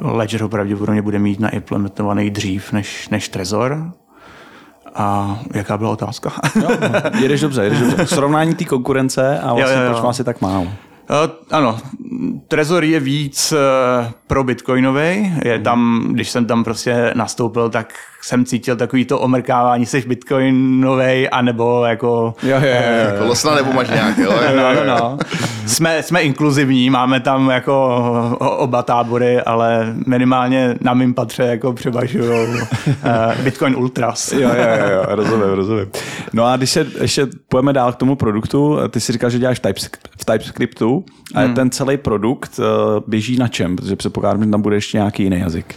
Ledger ho pravděpodobně bude mít naimplementovaný dřív než, než Trezor. A jaká byla otázka? jo, no, jedeš dobře, jedeš dobře. Srovnání té konkurence a vlastně jo, jo, jo. proč má asi tak málo. Uh, ano, Trezor je víc uh, pro bitcoinový. Je tam, když jsem tam prostě nastoupil, tak jsem cítil takový to omrkávání, seš bitcoinovej, anebo jako... Jo, jo, jo. jo. Jako losna nebo máš nějak, jo? no, no, no. Jsme, jsme inkluzivní, máme tam jako oba tábory, ale minimálně na mým patře jako převažují uh, Bitcoin Ultras. jo, jo, jo, rozumím, rozumím. No a když se ještě pojeme dál k tomu produktu, ty si říkal, že děláš v TypeScriptu a hmm. ten celý produkt uh, běží na čem? Protože předpokládám, že tam bude ještě nějaký jiný jazyk.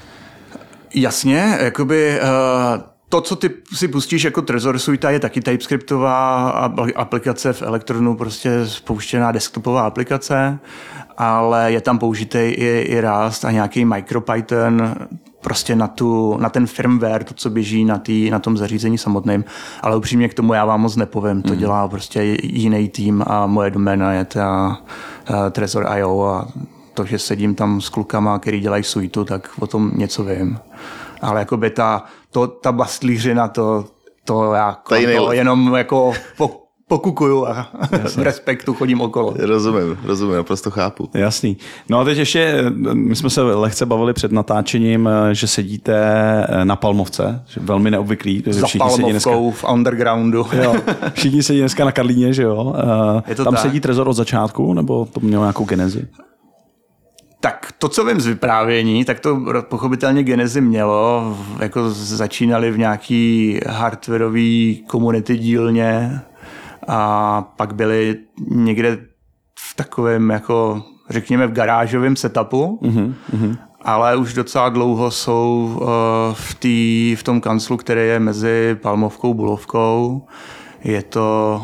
Jasně, jakoby uh, to, co ty si pustíš jako Trezor Suite, je taky TypeScriptová aplikace v Elektronu, prostě spouštěná desktopová aplikace, ale je tam použitý i, i Rust a nějaký MicroPython, prostě na, tu, na ten firmware, to, co běží na, tý, na tom zařízení samotným. Ale upřímně k tomu já vám moc nepovím. To mm. dělá prostě jiný tým a moje doména je ta uh, Trezor.io a to, že sedím tam s klukama, který dělají suitu, tak o tom něco vím. Ale jako by ta, to, ta bastlířina, to, to já to jenom jako po, pokukuju a v respektu chodím okolo. Rozumím, rozumím, naprosto chápu. Jasný. No a teď ještě, my jsme se lehce bavili před natáčením, že sedíte na Palmovce, že velmi neobvyklý. Za Palmovkou dneska, v undergroundu. Jo, všichni sedí dneska na Karlíně, že jo? Je to Tam tak. sedí Trezor od začátku, nebo to mělo nějakou genezi? Tak to, co vím z vyprávění, tak to pochopitelně Genezi mělo. Jako začínali v nějaký hardwareový komunity dílně a pak byli někde v takovém jako řekněme v garážovém setupu, mm-hmm. ale už docela dlouho jsou uh, v, tý, v tom kanclu, který je mezi Palmovkou a Bulovkou. Je to,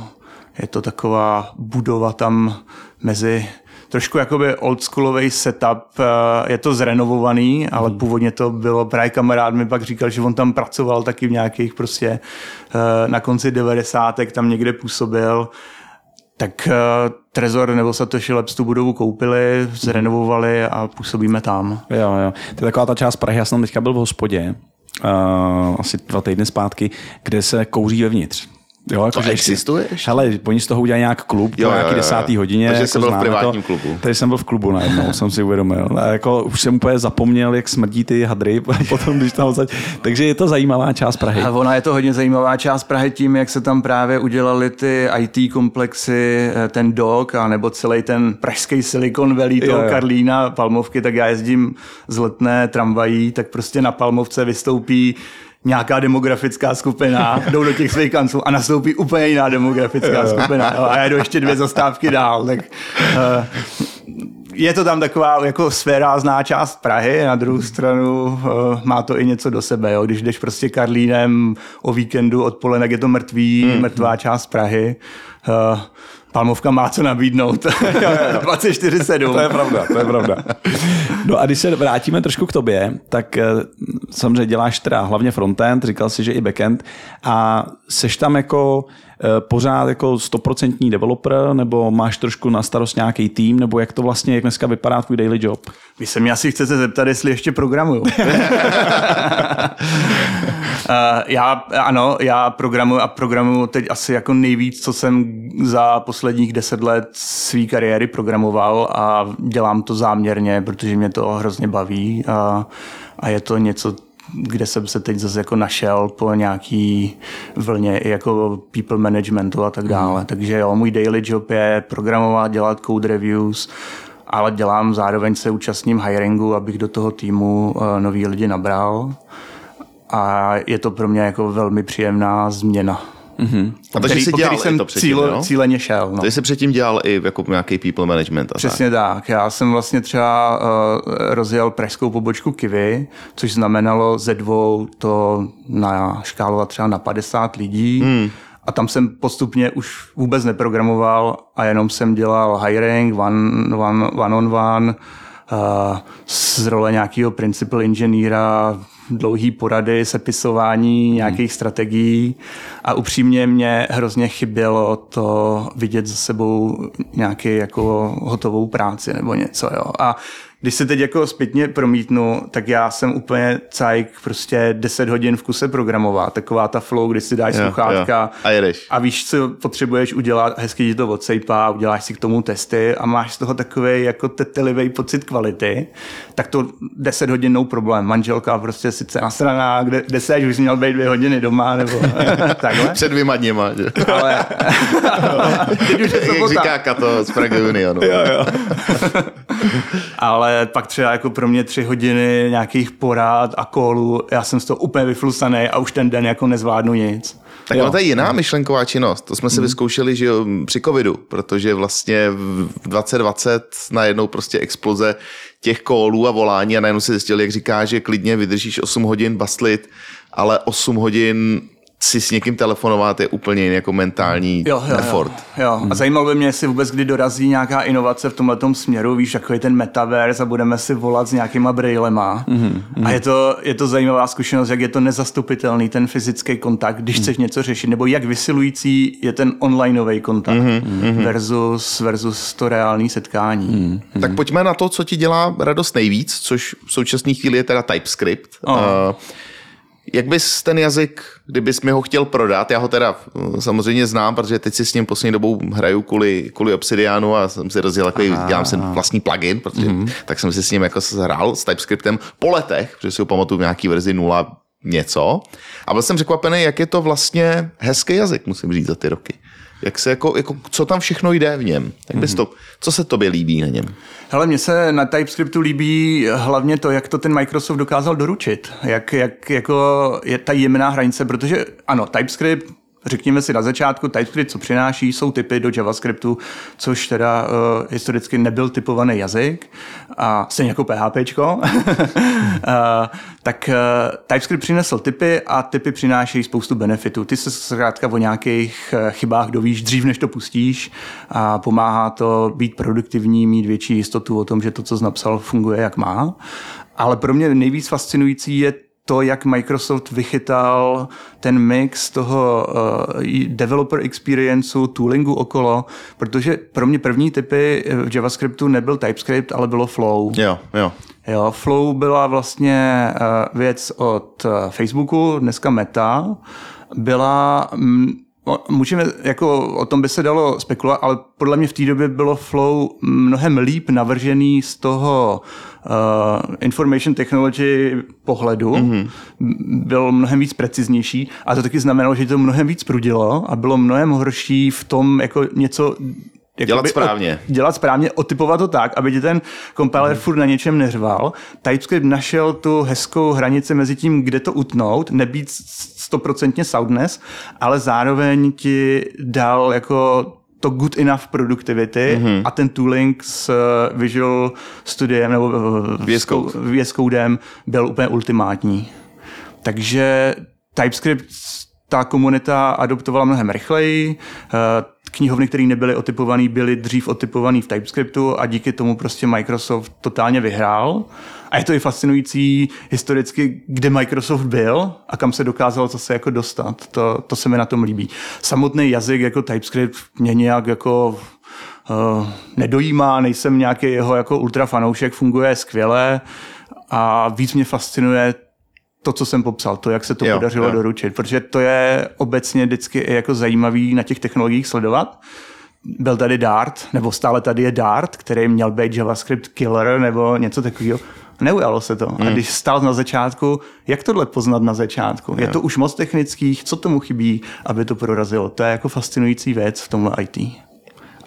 je to taková budova tam mezi trošku jakoby oldschoolový setup, eh, je to zrenovovaný, ale hmm. původně to bylo, právě kamarád mi pak říkal, že on tam pracoval taky v nějakých prostě eh, na konci 90. tam někde působil, tak uh, Trezor nebo Satoshi Labs tu budovu koupili, zrenovovali a působíme tam. Jo, jo. To je taková ta část Prahy, já jsem teďka byl v hospodě, uh, asi dva týdny zpátky, kde se kouří vevnitř. Jo, jako, to existuje ještě? Hele, oni z toho udělají nějak klub jo, po nějaký desátý hodině. Takže jako jsem byl v privátním to, klubu. Tady jsem byl v klubu najednou, jsem si uvědomil. A jako už jsem úplně zapomněl, jak smrdí ty hadry potom, když tam odsaď. Takže je to zajímavá část Prahy. A ona je to hodně zajímavá část Prahy tím, jak se tam právě udělali ty IT komplexy, eh, ten dok a nebo celý ten pražský Silicon Valley toho jo, jo. Karlína, Palmovky, tak já jezdím z letné tramvají, tak prostě na Palmovce vystoupí nějaká demografická skupina, jdou do těch svých kanců a nastoupí úplně jiná demografická skupina. a já jdu ještě dvě zastávky dál. Tak, uh, je to tam taková jako svérázná část Prahy, na druhou stranu uh, má to i něco do sebe. Jo? Když jdeš prostě Karlínem o víkendu odpoledne, je to mrtvý, mm. mrtvá část Prahy. Uh, Palmovka má co nabídnout. 24-7. to je pravda, to je pravda. No a když se vrátíme trošku k tobě, tak eh, samozřejmě děláš teda hlavně frontend, říkal si, že i backend a seš tam jako pořád jako stoprocentní developer, nebo máš trošku na starost nějaký tým, nebo jak to vlastně, jak dneska vypadá tvůj daily job? Vy se mě asi chcete zeptat, jestli ještě programuju. uh, já, ano, já programuji a programuji teď asi jako nejvíc, co jsem za posledních deset let své kariéry programoval a dělám to záměrně, protože mě to hrozně baví a, a je to něco, kde jsem se teď zase jako našel po nějaký vlně i jako people managementu a tak dále. Mm. Takže jo, můj daily job je programovat, dělat code reviews, ale dělám zároveň se účastním hiringu, abych do toho týmu uh, nový lidi nabral. A je to pro mě jako velmi příjemná změna. Mm-hmm. A takže který, po dělal jsem to předtím, cílo, jo? cíleně šel. No. Takže jsi předtím dělal i jako nějaký people management. A Přesně tak. Já jsem vlastně třeba uh, rozjel pražskou pobočku Kivy, což znamenalo ze dvou to na škálovat třeba na 50 lidí. Hmm. A tam jsem postupně už vůbec neprogramoval a jenom jsem dělal hiring, one, one, one on one, uh, z role nějakého principal inženýra, dlouhý porady, sepisování nějakých hmm. strategií a upřímně mě hrozně chybělo to vidět za sebou nějaký jako hotovou práci nebo něco. Jo. A když se teď jako zpětně promítnu, tak já jsem úplně cajk prostě 10 hodin v kuse programovat. Taková ta flow, kdy si dáš Jo, sluchátka jo. A jedeš. a víš, co potřebuješ udělat, a hezky ti to odsejpá, uděláš si k tomu testy a máš z toho takový jako tetelivý pocit kvality, tak to 10 hodin no problém. Manželka prostě sice nasraná, kde, kde seš, už jsi měl být dvě hodiny doma, nebo takhle. Před dvěma dněma, že? Ale teď už je Jak říká Kato z Prague Unionu. Ale pak třeba jako pro mě tři hodiny nějakých porád a kolů, já jsem z toho úplně vyflusaný a už ten den jako nezvládnu nic. Tak ono to je jiná myšlenková činnost. To jsme si vyzkoušeli že jo, při covidu, protože vlastně v 2020 najednou prostě exploze těch kólů a volání a najednou si zjistil, jak říká, že klidně vydržíš 8 hodin bastlit, ale 8 hodin si s někým telefonovat je úplně jiný jako mentální Jo, jo, effort. Jo, jo. A zajímalo by mě, jestli vůbec kdy dorazí nějaká inovace v tomhle směru, víš, jako je ten metaverse a budeme si volat s nějakýma brailema. Mm-hmm. A je to, je to zajímavá zkušenost, jak je to nezastupitelný, ten fyzický kontakt, když chceš něco řešit, nebo jak vysilující je ten onlineový kontakt mm-hmm. versus, versus to reální setkání. Mm. Tak pojďme na to, co ti dělá radost nejvíc, což v současné chvíli je teda TypeScript. Oh. Uh, jak bys ten jazyk, kdybys mi ho chtěl prodat, já ho teda uh, samozřejmě znám, protože teď si s ním poslední dobou hraju kvůli, kvůli Obsidianu a jsem si rozjel takový, dělám si vlastní plugin, protože mm-hmm. tak jsem si s ním jako hrál s TypeScriptem po letech, protože si ho pamatuju v nějaký verzi 0 něco. A byl jsem překvapený, jak je to vlastně hezký jazyk, musím říct, za ty roky. Jak se jako, jako, co tam všechno jde v něm? Jak bys to, co se tobě líbí na něm? Hele, mně se na TypeScriptu líbí hlavně to, jak to ten Microsoft dokázal doručit. Jak, jak jako je ta jemná hranice, protože ano, TypeScript Řekněme si na začátku, TypeScript, co přináší, jsou typy do JavaScriptu, což teda uh, historicky nebyl typovaný jazyk, a stejně jako PHP. uh, tak uh, TypeScript přinesl typy a typy přinášejí spoustu benefitů. Ty se zkrátka o nějakých chybách dovíš dřív, než to pustíš a pomáhá to být produktivní, mít větší jistotu o tom, že to, co jsi napsal, funguje jak má. Ale pro mě nejvíc fascinující je to, jak Microsoft vychytal ten mix toho uh, developer experienceu, toolingu okolo, protože pro mě první typy v JavaScriptu nebyl TypeScript, ale bylo Flow. Jo, jo. Jo, Flow byla vlastně uh, věc od uh, Facebooku, dneska Meta. Byla mm, Můžeme, jako o tom by se dalo spekulovat, ale podle mě v té době bylo Flow mnohem líp navržený z toho uh, information technology pohledu. Mm-hmm. Byl mnohem víc preciznější a to taky znamenalo, že to mnohem víc prudilo a bylo mnohem horší v tom jako něco dělat správně. O, dělat správně, otypovat to tak, aby ti ten kompiler hmm. furt na něčem neřval. TypeScript našel tu hezkou hranici mezi tím, kde to utnout, nebýt stoprocentně soundness, ale zároveň ti dal jako to good enough productivity mm-hmm. a ten tooling s Visual Studiem nebo VS Code. VS Codem byl úplně ultimátní. Takže TypeScript ta komunita adoptovala mnohem rychleji, knihovny, které nebyly otypované, byly dřív otypované v TypeScriptu a díky tomu prostě Microsoft totálně vyhrál. A je to i fascinující historicky, kde Microsoft byl a kam se dokázal zase jako dostat. To, to se mi na tom líbí. Samotný jazyk jako TypeScript mě nějak jako uh, nedojímá, nejsem nějaký jeho jako ultra fanoušek, funguje skvěle a víc mě fascinuje to, co jsem popsal, to, jak se to jo, podařilo jo. doručit, protože to je obecně vždycky jako zajímavý na těch technologiích sledovat. Byl tady Dart, nebo stále tady je Dart, který měl být JavaScript killer nebo něco takového. Neujalo se to. Hmm. A když stál na začátku, jak tohle poznat na začátku? Jo. Je to už moc technických, co tomu chybí, aby to prorazilo? To je jako fascinující věc v tomhle IT.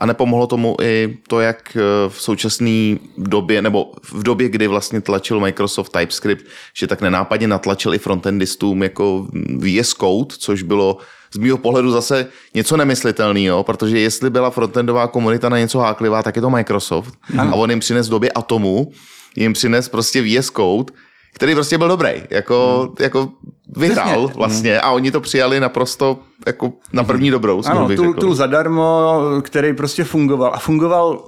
A nepomohlo tomu i to, jak v současné době, nebo v době, kdy vlastně tlačil Microsoft TypeScript, že tak nenápadně natlačil i frontendistům jako VS Code, což bylo z mého pohledu zase něco nemyslitelného, protože jestli byla frontendová komunita na něco háklivá, tak je to Microsoft. A on jim přines v době Atomu, jim přines prostě VS Code, který prostě byl dobrý, jako, hmm. jako vyhrál Přesně. vlastně a oni to přijali naprosto jako na první dobrou. skoro Ano, řekl. tool zadarmo, který prostě fungoval. A fungoval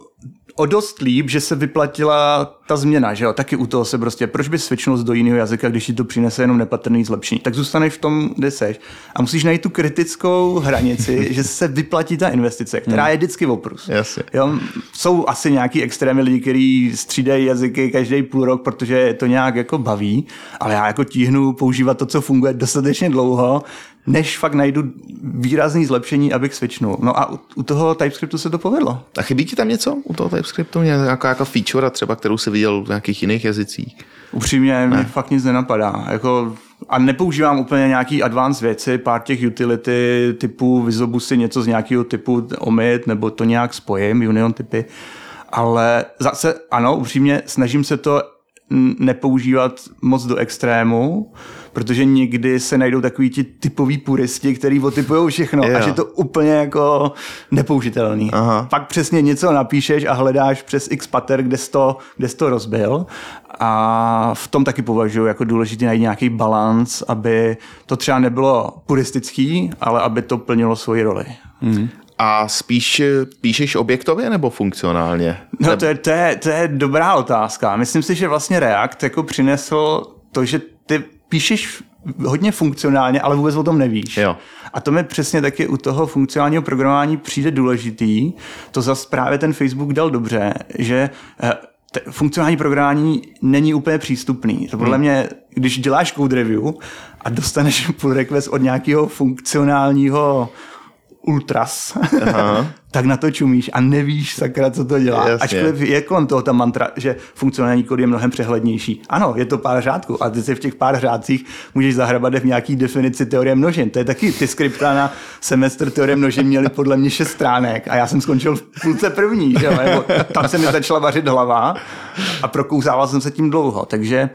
o dost líp, že se vyplatila ta změna, že jo? Taky u toho se prostě, proč by switchnul do jiného jazyka, když ti to přinese jenom nepatrný zlepšení. Tak zůstaneš v tom, kde seš. A musíš najít tu kritickou hranici, že se vyplatí ta investice, která je vždycky oprus. Jasně. Jo, jsou asi nějaký extrémy lidi, kteří střídají jazyky každý půl rok, protože je to nějak jako baví, ale já jako tíhnu používat to, co funguje dostatečně dlouho, než fakt najdu výrazný zlepšení, abych switchnul. No a u, u toho TypeScriptu se to povedlo. A chybí ti tam něco u toho TypeScriptu? Nějaká jako feature třeba, kterou jsi viděl v nějakých jiných jazycích? Upřímně mě fakt nic nenapadá. Jako, a nepoužívám úplně nějaký advanced věci, pár těch utility typu vyzobu si něco z nějakého typu omit, nebo to nějak spojím, union typy. Ale zase ano, upřímně snažím se to nepoužívat moc do extrému, protože někdy se najdou takový ti typoví puristi, který otypují všechno Jo. až je to úplně jako nepoužitelný. Aha. Pak přesně něco napíšeš a hledáš přes x pater, kde jsi to, kde jsi to rozbil a v tom taky považuji jako důležitý najít nějaký balans, aby to třeba nebylo puristický, ale aby to plnilo svoji roli. A spíš píšeš objektově nebo funkcionálně? No to je, to, je, to je dobrá otázka. Myslím si, že vlastně React jako přinesl to, že ty píšeš hodně funkcionálně, ale vůbec o tom nevíš. Jo. A to mi přesně taky u toho funkcionálního programování přijde důležitý. To zase právě ten Facebook dal dobře, že eh, te- funkcionální programování není úplně přístupný. To podle mě, když děláš code review a dostaneš pull request od nějakého funkcionálního ultras, tak na to čumíš a nevíš sakra, co to dělá. Jasně. Ačkoliv je kolem toho ta mantra, že funkcionální kód je mnohem přehlednější. Ano, je to pár řádků a ty si v těch pár řádcích můžeš zahrabat v nějaký definici teorie množin. To je taky, ty skripta na semestr teorie množin měly podle mě šest stránek a já jsem skončil v půlce první. Že? jo, tam se mi začala vařit hlava a prokouzával jsem se tím dlouho. Takže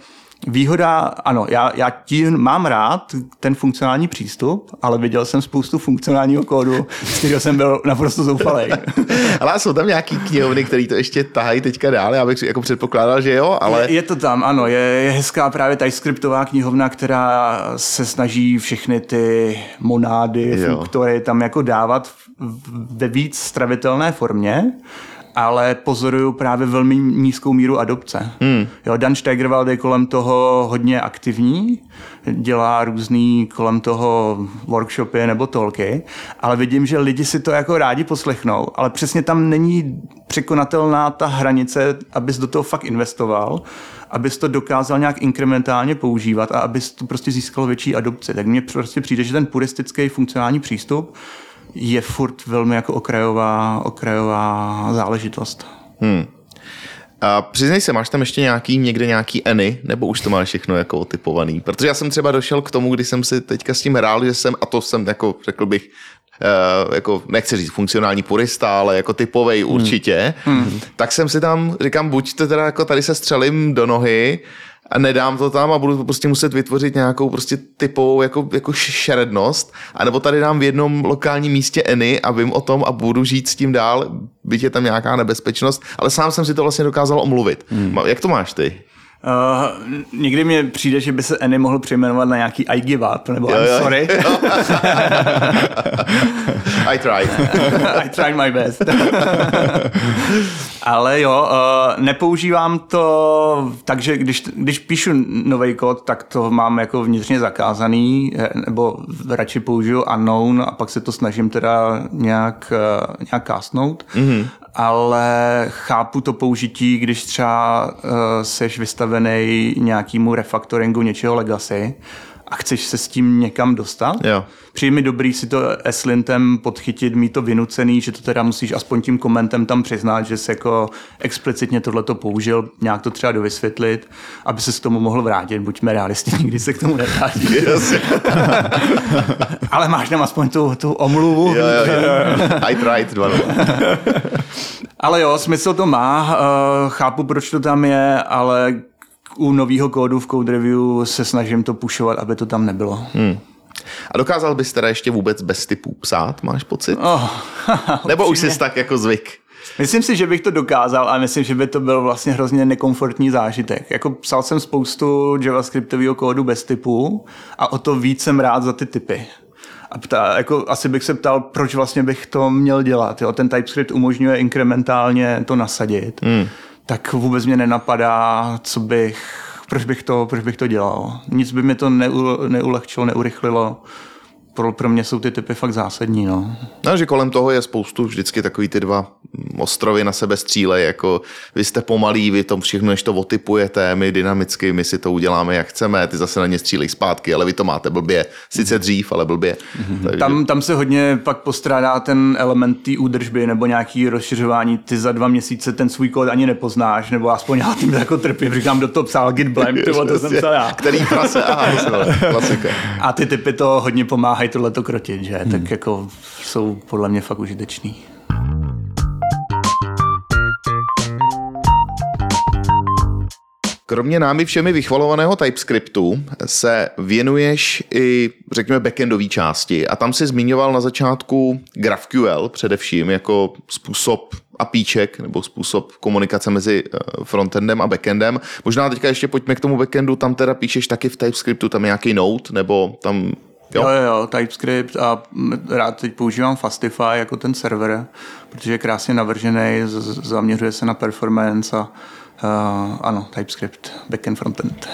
Výhoda, ano, já, já tím mám rád ten funkcionální přístup, ale viděl jsem spoustu funkcionálního kódu, z kterého jsem byl naprosto zoufalý. Ale jsou tam nějaký knihovny, které to ještě tahají teďka dál. Já bych si jako předpokládal, že jo, ale Je, je to tam, ano, je, je hezká právě TypeScriptová knihovna, která se snaží všechny ty monády, Jo. funktory tam jako dávat ve víc stravitelné formě, ale pozoruju právě velmi nízkou míru adopce. Hmm. Jo, Dan Steigerwald je kolem toho hodně aktivní, dělá různý kolem toho workshopy nebo tolky, ale vidím, že lidi si to jako rádi poslechnou, ale přesně tam není překonatelná ta hranice, abys do toho fakt investoval, abys to dokázal nějak inkrementálně používat a abys to prostě získal větší adopci. Tak mně prostě přijde, že ten puristický funkcionální přístup je furt velmi jako okrajová, okrajová záležitost. a přiznej se, máš tam ještě nějaký, někde nějaký eny, nebo už to máš všechno jako otypovaný? Protože já jsem třeba došel k tomu, kdy jsem si teďka s tím hrál, že jsem, a to jsem jako řekl bych, Uh, jako nechci říct funkcionální purista, ale jako typovej určitě, hmm. tak jsem si tam, říkám, buď to teda jako tady se střelím do nohy a nedám to tam a budu prostě muset vytvořit nějakou prostě typovou jako, jako šerednost, anebo tady dám v jednom lokálním místě Eny a vím o tom a budu žít s tím dál, byť je tam nějaká nebezpečnost, ale sám jsem si to vlastně dokázal omluvit. Hmm. Jak to máš ty? Uh, někdy mi přijde, že by se Annie mohl přejmenovat na nějaký I give up, nebo Jo, I'm jo. sorry, I tried. I tried my best. Ale jo, uh, nepoužívám to, takže když, když píšu nový kód, tak to mám jako vnitřně zakázaný, eh, nebo radši použiju unknown a pak se to snažím teda nějak, nějak castnout. Mm-hmm. Ale chápu to použití, když třeba uh, seš vystavený nějakému refaktoringu něčeho legacy a chceš se s tím někam dostat. Jo. Přijde mi dobrý si to S-lintem podchytit, mít to vynucený, že to teda musíš aspoň tím komentem tam přiznat, že jsi jako explicitně tohleto použil, nějak to třeba dovysvětlit, aby se s tomu mohl vrátit. Buďme realisti, nikdy se k tomu nevrátí. Ale máš tam aspoň tu, tu omluvu. Jo, jo, jo. I tried. Dva. Ale jo, smysl to má, uh, chápu, proč to tam je, ale u nového kódu v Code Review se snažím to pušovat, aby to tam nebylo. Hmm. A dokázal bys teda ještě vůbec bez typů psát, máš pocit? Oh, Nebo už jsi tak jako zvyk? Myslím si, že bych to dokázal a myslím, že by to byl vlastně hrozně nekomfortní zážitek. Jako psal jsem spoustu javascriptového kódu bez typů a o to víc jsem rád za ty typy. A ptá, jako asi bych se ptal, proč vlastně bych to měl dělat. Jo? Ten TypeScript umožňuje inkrementálně to nasadit. Hmm. Tak vůbec mě nenapadá, co bych, proč bych to, proč bych to dělal. Nic by mi to neu, neulehčilo, neurychlilo. Pro, pro mě jsou ty typy fakt zásadní. No. No, že kolem toho je spoustu vždycky takový ty dva ostrovy na sebe stříle, jako vy jste pomalí, vy to všechno, než to otypujete, my dynamicky, my si to uděláme, jak chceme, ty zase na ně střílej zpátky, ale vy to máte blbě. Sice dřív, ale blbě. Takže, Tam, tam se hodně pak postrádá ten element té údržby nebo nějaký rozšiřování. Ty za dva měsíce ten svůj kód ani nepoznáš, nebo aspoň já tím jako trpím. Říkám, do toho psal git blame, to jsem psal já. Který prase, aha, klasika. A ty typy to hodně pomáhají tohleto krotit, že? Hmm. Tak jako jsou podle mě fakt užitečný. Kromě námi všemi vychvalovaného TypeScriptu se věnuješ i, řekněme, backendové části a tam si zmiňoval na začátku GraphQL především jako způsob APIček nebo způsob komunikace mezi eh, frontendem a backendem. Možná teďka ještě pojďme k tomu backendu, tam teda píšeš taky v TypeScriptu, tam je nějaký node, nebo tam Jo, jo, jo, TypeScript a rád teď používám Fastify jako ten server, protože je krásně navržený, z- zaměřuje se na performance a uh, ano, TypeScript, backend, frontend.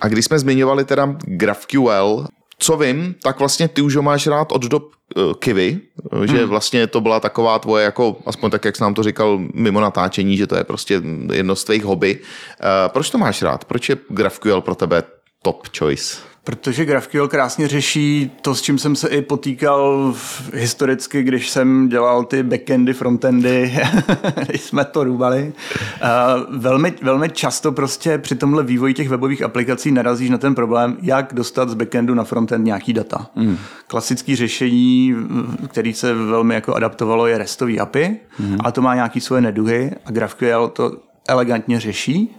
A když jsme zmiňovali teda GraphQL, co vím, tak vlastně ty už ho máš rád od dob uh, Kivy, uh, že vlastně to byla taková tvoje, jako aspoň tak, jak jsi nám to říkal mimo natáčení, že to je prostě jedno z tvých hobby. Uh, proč to máš rád? Proč je GraphQL pro tebe top choice? Protože GraphQL krásně řeší to, s čím jsem se i potýkal historicky, když jsem dělal ty backendy, frontendy, když jsme to růbali. Velmi, velmi často prostě při tomhle vývoji těch webových aplikací narazíš na ten problém, jak dostat z backendu na frontend nějaký data. Mm. Klasický řešení, který se velmi jako adaptovalo, je REStový API, mm. a to má nějaký svoje neduhy a GraphQL to elegantně řeší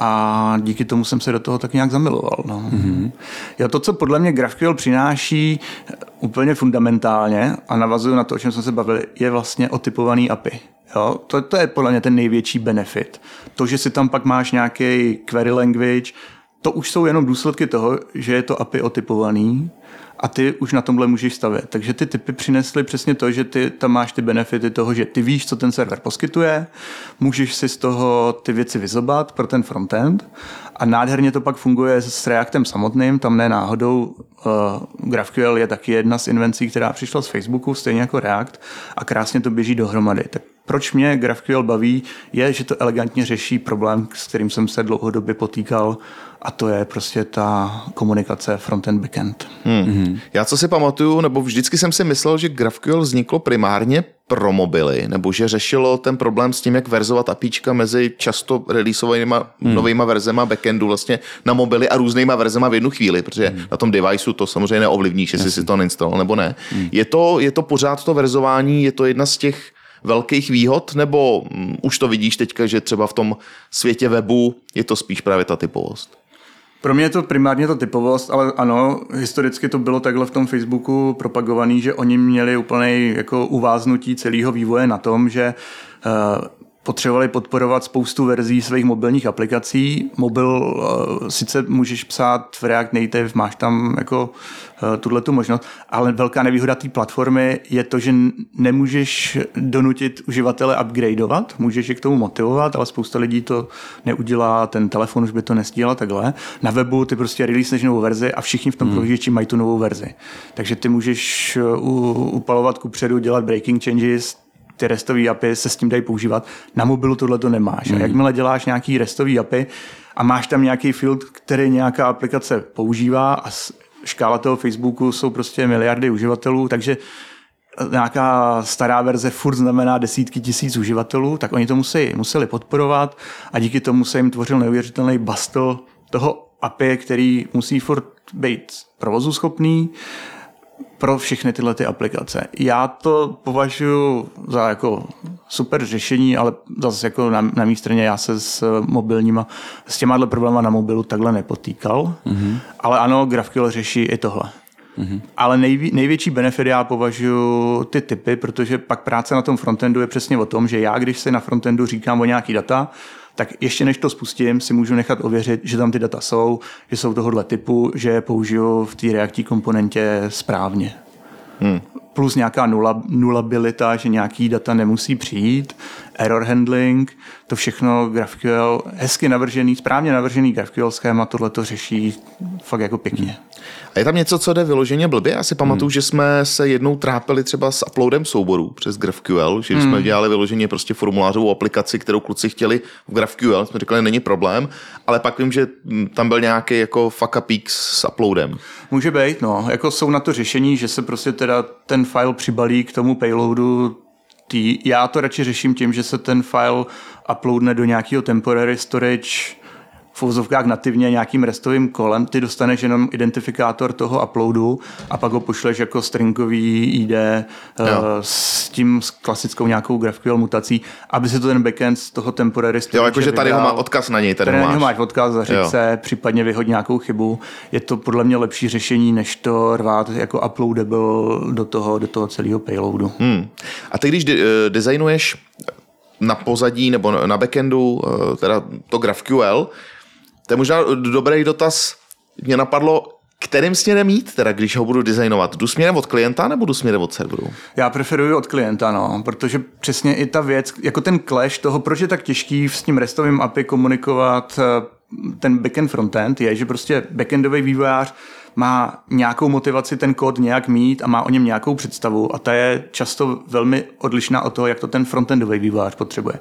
a díky tomu jsem se do toho tak nějak zamiloval. No. Mm-hmm. Jo, to, co podle mě GraphQL přináší eh, úplně fundamentálně a navazuju na to, o čem jsme se bavili, je vlastně otypovaný API. Jo, to, to je podle mě ten největší benefit. To, že si tam pak máš nějaký query language, to už jsou jenom důsledky toho, že je to API otypovaný a ty už na tomhle můžeš stavět. Takže ty typy přinesly přesně to, že ty tam máš ty benefity toho, že ty víš, co ten server poskytuje, můžeš si z toho ty věci vyzobat pro ten frontend a nádherně to pak funguje s Reactem samotným, tam ne náhodou uh, GraphQL je taky jedna z invencí, která přišla z Facebooku, stejně jako React a krásně to běží dohromady. Tak proč mě GraphQL baví, je, že to elegantně řeší problém, s kterým jsem se dlouhodobě potýkal a to je prostě ta komunikace front-end, backend. Hmm. Já co si pamatuju, nebo vždycky jsem si myslel, že GraphQL vzniklo primárně pro mobily, nebo že řešilo ten problém s tím, jak verzovat apíčka mezi často releaseovanýma hmm. novýma verzema backendu vlastně na mobily a různýma verzema v jednu chvíli, protože hmm. na tom deviceu to samozřejmě neovlivníš, jestli si to neinstaloval nebo ne. Hmm. Je, to, je to pořád to verzování, je to jedna z těch velkých výhod, nebo um, už to vidíš teďka, že třeba v tom světě webu je to spíš právě ta typovost? Pro mě je to primárně ta typovost, ale ano, historicky to bylo takhle v tom Facebooku propagovaný, že oni měli úplný jako uváznutí celého vývoje na tom, že uh, potřebovali podporovat spoustu verzí svých mobilních aplikací. Mobil uh, sice můžeš psát v React Native, máš tam jako uh, tuhle tu možnost, ale velká nevýhoda té platformy je to, že nemůžeš donutit uživatele upgradeovat, můžeš je k tomu motivovat, ale spousta lidí to neudělá, ten telefon už by to nestíhal takhle. Na webu ty prostě releaseneš novou verzi a všichni v tom hmm. prohlížeči mají tu novou verzi. Takže ty můžeš uh, upalovat kupředu, dělat breaking changes, ty restové API se s tím dají používat. Na mobilu tohle to nemáš. Mm. A jakmile děláš nějaký restový API a máš tam nějaký field, který nějaká aplikace používá a škála toho Facebooku jsou prostě miliardy uživatelů, takže nějaká stará verze furt znamená desítky tisíc uživatelů, tak oni to musí, museli podporovat a díky tomu se jim tvořil neuvěřitelný bastl toho API, který musí furt být provozu schopný, pro všechny tyhle ty aplikace. Já to považuji za jako super řešení, ale zase jako na, na mé straně já se s mobilníma, s těma problémy na mobilu takhle nepotýkal. Mm-hmm. Ale ano, GraphQL řeší i tohle. Mm-hmm. Ale nejví, největší benefit já považuji ty typy, protože pak práce na tom frontendu je přesně o tom, že já, když si na frontendu říkám o nějaký data, tak ještě než to spustím, si můžu nechat ověřit, že tam ty data jsou, že jsou tohohle typu, že je použiju v té reaktí komponentě správně. Hmm. Plus nějaká nula, nulabilita, že nějaký data nemusí přijít, error handling, to všechno GraphQL, hezky navržený, správně navržený GraphQL schéma tohle to řeší fakt jako pěkně. A je tam něco, co jde vyloženě blbě? Já si pamatuju, hmm. že jsme se jednou trápili třeba s uploadem souborů přes GraphQL, že hmm. jsme dělali vyloženě prostě formulářovou aplikaci, kterou kluci chtěli v GraphQL, jsme říkali, není problém, ale pak vím, že tam byl nějaký jako fuck up s uploadem. Může být, no. Jako jsou na to řešení, že se prostě teda ten file přibalí k tomu payloadu tý, já to radši řeším tím, že se ten file uploadne do nějakého temporary storage v uvozovkách nativně nějakým restovým kolem, ty dostaneš jenom identifikátor toho uploadu a pak ho pošleš jako stringový ID uh, s tím s klasickou nějakou GraphQL mutací, aby se to ten backend z toho temporary Jo, jakože tady ho má odkaz na něj, tady, tady ho máš. máš odkaz, zařiď se, případně vyhodí nějakou chybu. Je to podle mě lepší řešení, než to rvát jako uploadable do toho, do toho celého payloadu. Hmm. A ty, když de- eh, designuješ na pozadí nebo na backendu, eh, teda to GraphQL, to je možná dobrý dotaz. Mě napadlo, kterým směrem jít, teda, když ho budu designovat? Jdu směrem od klienta nebo jdu směrem od serveru? Já preferuji od klienta, no, protože přesně i ta věc, jako ten clash toho, proč je tak těžký s tím restovým API komunikovat eh, ten backend frontend, je, že prostě backendový vývojář má nějakou motivaci ten kód nějak mít a má o něm nějakou představu a ta je často velmi odlišná od toho, jak to ten frontendový vývojář potřebuje.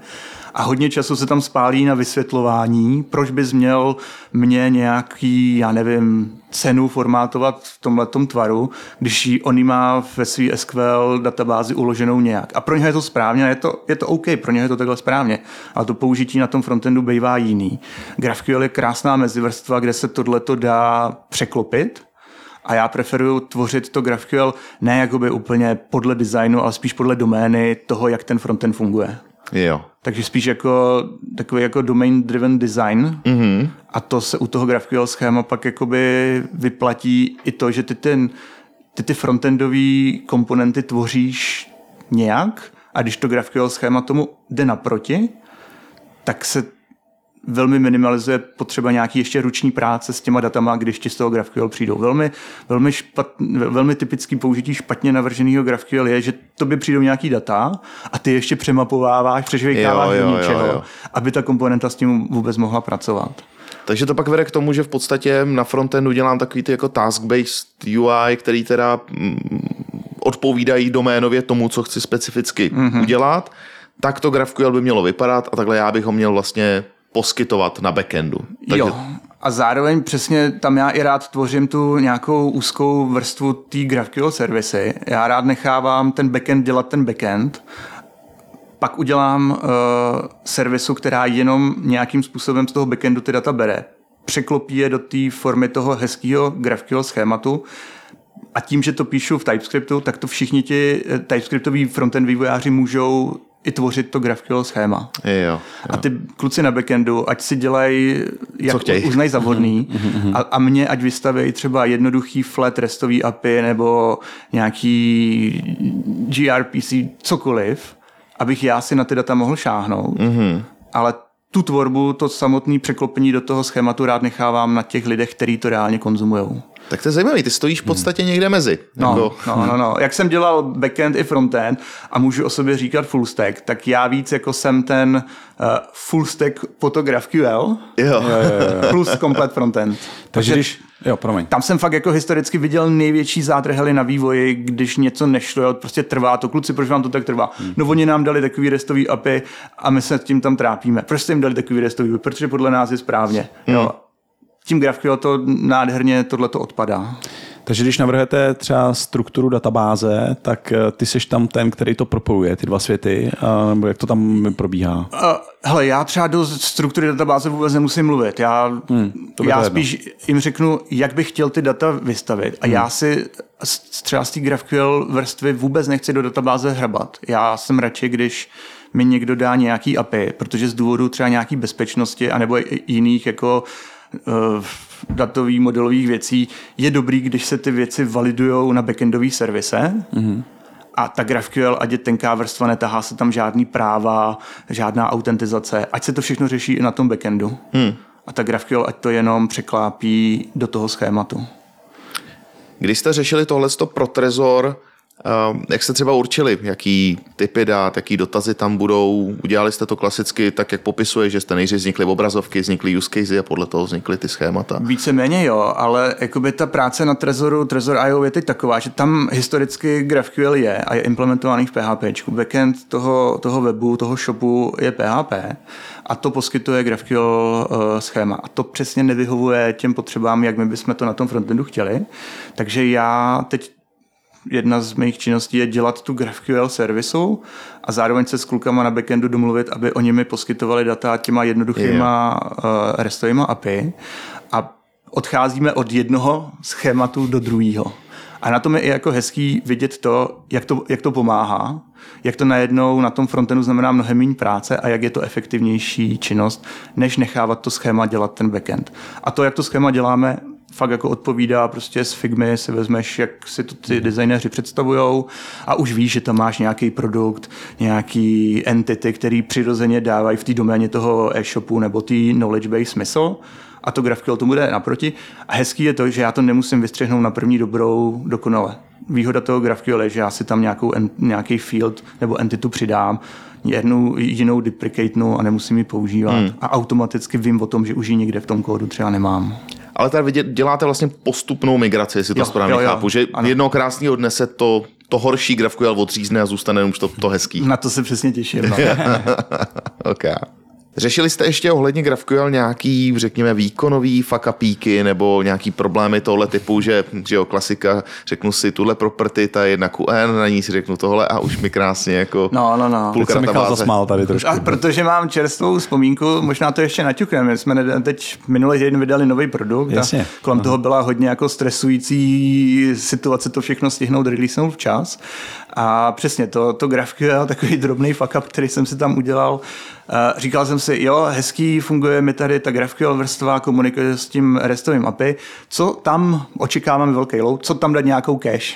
A hodně času se tam spálí na vysvětlování, proč bys měl mě nějaký, já nevím, cenu formátovat v tomhle tvaru, když ji on má ve své SQL databázi uloženou nějak. A pro ně je to správně, je to, je to OK, pro ně je to takhle správně. Ale to použití na tom frontendu bývá jiný. GraphQL je krásná mezivrstva, kde se tohleto dá překlopit, a já preferuju tvořit to GraphQL ne jakoby úplně podle designu, ale spíš podle domény toho, jak ten frontend funguje. Jo. Takže spíš jako takový jako domain driven design mm-hmm. a to se u toho GraphQL schéma pak jakoby vyplatí i to, že ty, ten, ty, ty frontendové komponenty tvoříš nějak a když to GraphQL schéma tomu jde naproti, tak se velmi minimalizuje potřeba nějaký ještě ruční práce s těma datama, když ti z toho GraphQL přijdou. Velmi, velmi, špat, velmi typický použití špatně navrženého GraphQL je, že tobě přijdou nějaký data a ty ještě přemapováváš, přežvejkáváš do něčeho, jo, jo. aby ta komponenta s tím vůbec mohla pracovat. Takže to pak vede k tomu, že v podstatě na frontendu dělám takový ty jako task-based UI, který teda mm, odpovídají doménově tomu, co chci specificky mm-hmm. udělat. Tak to GraphQL by mělo vypadat a takhle já bych ho měl vlastně poskytovat na backendu. Takže... Jo, a zároveň přesně tam já i rád tvořím tu nějakou úzkou vrstvu té GraphQL servisy. Já rád nechávám ten backend dělat ten backend, pak udělám uh, servisu, která jenom nějakým způsobem z toho backendu ty data bere, překlopí je do té formy toho hezkého GraphQL schématu a tím, že to píšu v TypeScriptu, tak to všichni ti eh, TypeScriptoví frontend vývojáři můžou i tvořit to GraphQL schéma. Jo, jo. A ty kluci na backendu, ať si dělají, jak uznají za vhodný a, a mě ať vystaví třeba jednoduchý flat restový API nebo nějaký gRPC, cokoliv, abych já si na ty data mohl šáhnout. Mm-hmm. Ale tu tvorbu, to samotné překlopení do toho schématu rád nechávám na těch lidech, kteří to reálně konzumují. Tak to je zajímavé, ty stojíš v podstatě někde mezi. No, jako... no, no, no. Jak jsem dělal backend i frontend a můžu o sobě říkat full stack, tak já víc jako jsem ten uh, full stack fotograf QL jo. Jo, jo, jo. plus komplet frontend. Takže když, jo, promiň. Tam jsem fakt jako historicky viděl největší zádrhely na vývoji, když něco nešlo, jo, prostě trvá to. Kluci, proč vám to tak trvá? Hmm. No oni nám dali takový restový API a my se s tím tam trápíme. Proč jste jim dali takový restový API? Protože podle nás je správně. Hmm. Jo tím GraphQL to nádherně tohleto odpadá. Takže když navrhujete třeba strukturu databáze, tak eh, ty seš tam ten, který to propojuje, ty dva světy, nebo jak to tam probíhá? Uh, hele, já třeba do struktury databáze vůbec nemusím mluvit. Já, hmm, to já spíš jedno. jim řeknu, jak bych chtěl ty data vystavit. A hmm. já si třeba z té GraphQL vrstvy vůbec nechci do databáze hrabat. Já jsem radši, když mi někdo dá nějaký API, protože z důvodu třeba nějaký bezpečnosti anebo jiných jako uh, datových modelových věcí je dobrý, když se ty věci validují na backendový servise. Mm-hmm. A ta GraphQL, ať je tenká vrstva, netahá se tam žádný práva, žádná autentizace, ať se to všechno řeší i na tom backendu. Hmm. A ta GraphQL, ať to jenom překlápí do toho schématu. Když jste řešili tohle pro Trezor, jak jste třeba určili, jaký typy dát, jaký dotazy tam budou? Udělali jste to klasicky tak, jak popisuje, že jste nejdřív vznikly obrazovky, vznikly use casey a podle toho vznikly ty schémata? Víceméně jo, ale jakoby ta práce na Trezoru, Trezor.io je teď taková, že tam historicky GraphQL je a je implementovaný v PHP. Backend toho, toho webu, toho shopu je PHP a to poskytuje GraphQL uh, schéma. A to přesně nevyhovuje těm potřebám, jak my bychom to na tom frontendu chtěli. Takže já teď jedna z mých činností je dělat tu GraphQL servisu a zároveň se s klukama na backendu domluvit, aby oni mi poskytovali data těma jednoduchýma yeah. uh, restovýma API a odcházíme od jednoho schématu do druhého. A na tom je i jako hezký vidět to jak, to, jak to pomáhá, jak to najednou na tom frontendu znamená mnohem méně práce a jak je to efektivnější činnost, než nechávat to schéma dělat ten backend. A to, jak to schéma děláme, fakt jako odpovídá prostě z Figmy si vezmeš, jak si to ty designéři představujou a už víš, že tam máš nějaký produkt, nějaký entity, který přirozeně dávají v té doméně toho e-shopu nebo té knowledge base smysl a to GraphQL tomu jde naproti. A hezký je to, že já to nemusím vystřihnout na první dobrou dokonale. Výhoda toho GraphQL je, že já si tam nějakou, nějaký field nebo entitu přidám, jednu jinou deprecatenu a nemusím ji používat. Hmm. A automaticky vím o tom, že už ji někde v tom kódu třeba nemám ale tady děláte vlastně postupnou migraci, jestli to jo, správně jo, jo, chápu, že ano. jednoho krásného dne se to, to horší GraphQL odřízne a zůstane už to, to hezký. Na to se přesně těším. No. okay. Řešili jste ještě ohledně GraphQL nějaký, řekněme, výkonový fakapíky nebo nějaký problémy tohle typu, že, že jo, klasika, řeknu si tuhle property, ta je jedna QN, na ní si řeknu tohle a už mi krásně jako no, no, no. půlka Teď Michal zasmál tady trošku. A protože mám čerstvou vzpomínku, možná to ještě naťukneme, my jsme teď minulý týden vydali nový produkt Jasně. a kolem Aha. toho byla hodně jako stresující situace to všechno stihnout releasenout včas a přesně to, to GraphQL, takový drobný fuck up, který jsem si tam udělal, říkal jsem si, jo, hezký, funguje mi tady ta GraphQL vrstva, komunikuje s tím restovým API, co tam očekáváme velký load, co tam dát nějakou cache.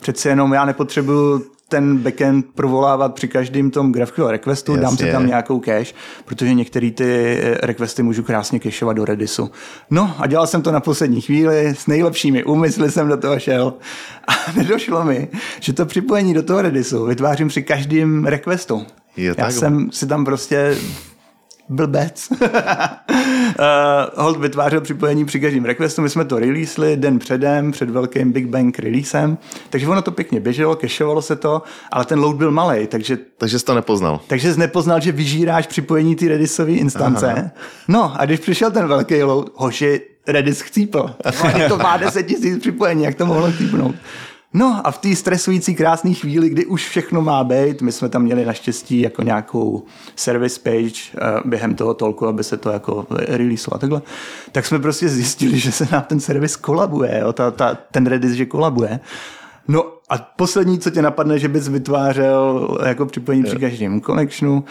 Přeci jenom já nepotřebuju ten backend provolávat při každém tom GraphQL requestu, Jasně. dám si tam nějakou cache, protože některé ty eh, requesty můžu krásně cacheovat do Redisu. No a dělal jsem to na poslední chvíli, s nejlepšími úmysly jsem do toho šel a nedošlo mi, že to připojení do toho Redisu vytvářím při každém requestu. Jo, Já jsem si tam prostě blbec. uh, Hold vytvářel připojení při každém requestu, my jsme to releaseli den předem, před velkým Big Bang releasem, takže ono to pěkně běželo, kešovalo se to, ale ten load byl malý, takže... Takže jsi to nepoznal. Takže jsi nepoznal, že vyžíráš připojení ty Redisové instance. Aha. No a když přišel ten velký load, hoši, Redis chcípl. to má 10 000 připojení, jak to mohlo chcípnout? No a v té stresující krásné chvíli, kdy už všechno má být, my jsme tam měli naštěstí jako nějakou service page uh, během toho tolku, aby se to jako releaseovalo a takhle, tak jsme prostě zjistili, že se nám ten servis kolabuje, jo, ta, ta, ten Redis, že kolabuje. No a poslední, co tě napadne, že bys vytvářel jako připojení při každém connectionu,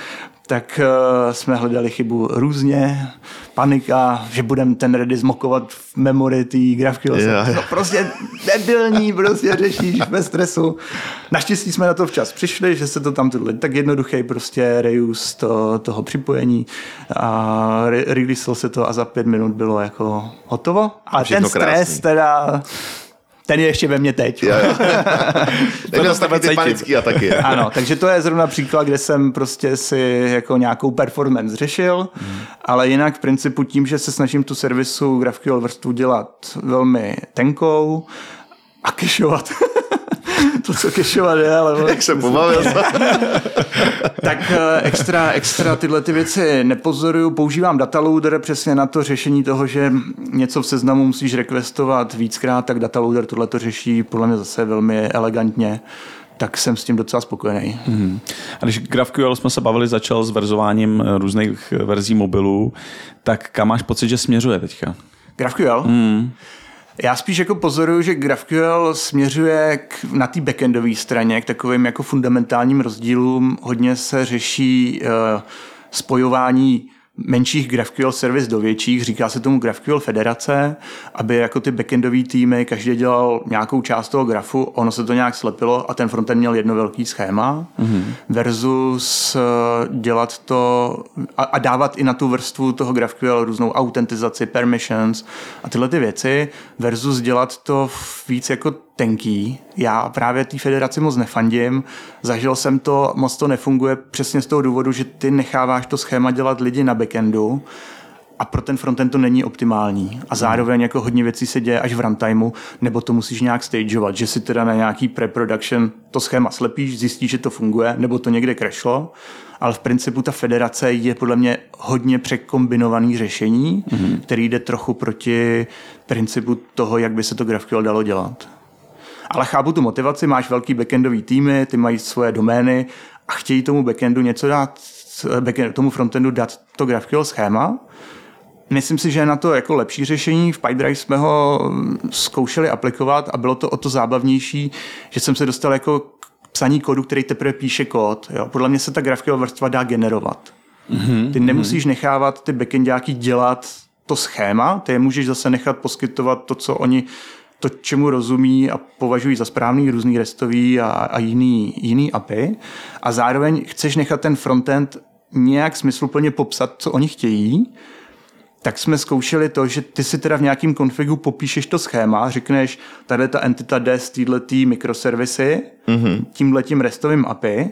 tak uh, jsme hledali chybu různě, panika, že budeme ten Redis mokovat v memory tý GraphQL. Yeah. No prostě debilní, prostě řešíš ve stresu. Naštěstí jsme na to včas přišli, že se to tam tohle tak jednoduchý prostě reuse to, toho připojení a re- releasel se to a za pět minut bylo jako hotovo. A ten stres krásný. teda ten je ještě ve mně teď. Jo, jo. to ty panický ataky. ano, takže to je zrovna příklad, kde jsem prostě si jako nějakou performance řešil, hmm. ale jinak v principu tím, že se snažím tu servisu GraphQL vrstvu dělat velmi tenkou a kešovat to, co kešovat je, ale... Jak se pobavil. tak eh, extra, extra tyhle ty věci nepozoruju. Používám dataloader přesně na to řešení toho, že něco v seznamu musíš requestovat víckrát, tak dataloader tohle to řeší podle mě zase velmi elegantně tak jsem s tím docela spokojený. Mm. A když GraphQL jsme se bavili, začal s verzováním eh, různých verzí mobilů, tak kam máš pocit, že směřuje teďka? GraphQL? Mm. Já spíš jako pozoruju, že GraphQL směřuje k, na té backendové straně k takovým jako fundamentálním rozdílům. Hodně se řeší uh, spojování menších GraphQL servis do větších, říká se tomu GraphQL federace, aby jako ty backendové týmy každý dělal nějakou část toho grafu, ono se to nějak slepilo a ten frontend měl jedno velký schéma mm-hmm. versus eh, dělat to a, a dávat i na tu vrstvu toho GraphQL různou autentizaci, permissions a tyhle ty věci versus dělat to víc jako tenký. Já právě té federaci moc nefandím. Zažil jsem to, moc to nefunguje přesně z toho důvodu, že ty necháváš to schéma dělat lidi na backendu a pro ten frontend to není optimální. A zároveň jako hodně věcí se děje až v runtimeu, nebo to musíš nějak stageovat, že si teda na nějaký pre-production to schéma slepíš, zjistíš, že to funguje, nebo to někde crashlo, ale v principu ta federace je podle mě hodně překombinovaný řešení, mm-hmm. který jde trochu proti principu toho, jak by se to GraphQL dalo dělat. Ale chápu tu motivaci, máš velký backendový týmy, ty mají svoje domény a chtějí tomu backendu něco dát, backend, tomu frontendu dát to GraphQL schéma. Myslím si, že je na to jako lepší řešení. V PyDrive jsme ho zkoušeli aplikovat a bylo to o to zábavnější, že jsem se dostal jako k psaní kódu, který teprve píše kód. Jo. Podle mě se ta GraphQL vrstva dá generovat. Mm-hmm. Ty nemusíš nechávat ty backendáky dělat to schéma, ty je můžeš zase nechat poskytovat to, co oni to, čemu rozumí a považují za správný různý restový a, a jiný, jiný API. A zároveň chceš nechat ten frontend nějak smysluplně popsat, co oni chtějí, tak jsme zkoušeli to, že ty si teda v nějakém konfigu popíšeš to schéma, řekneš, tady ta entita jde z této mikroservisy, mm-hmm. tímhletím restovým API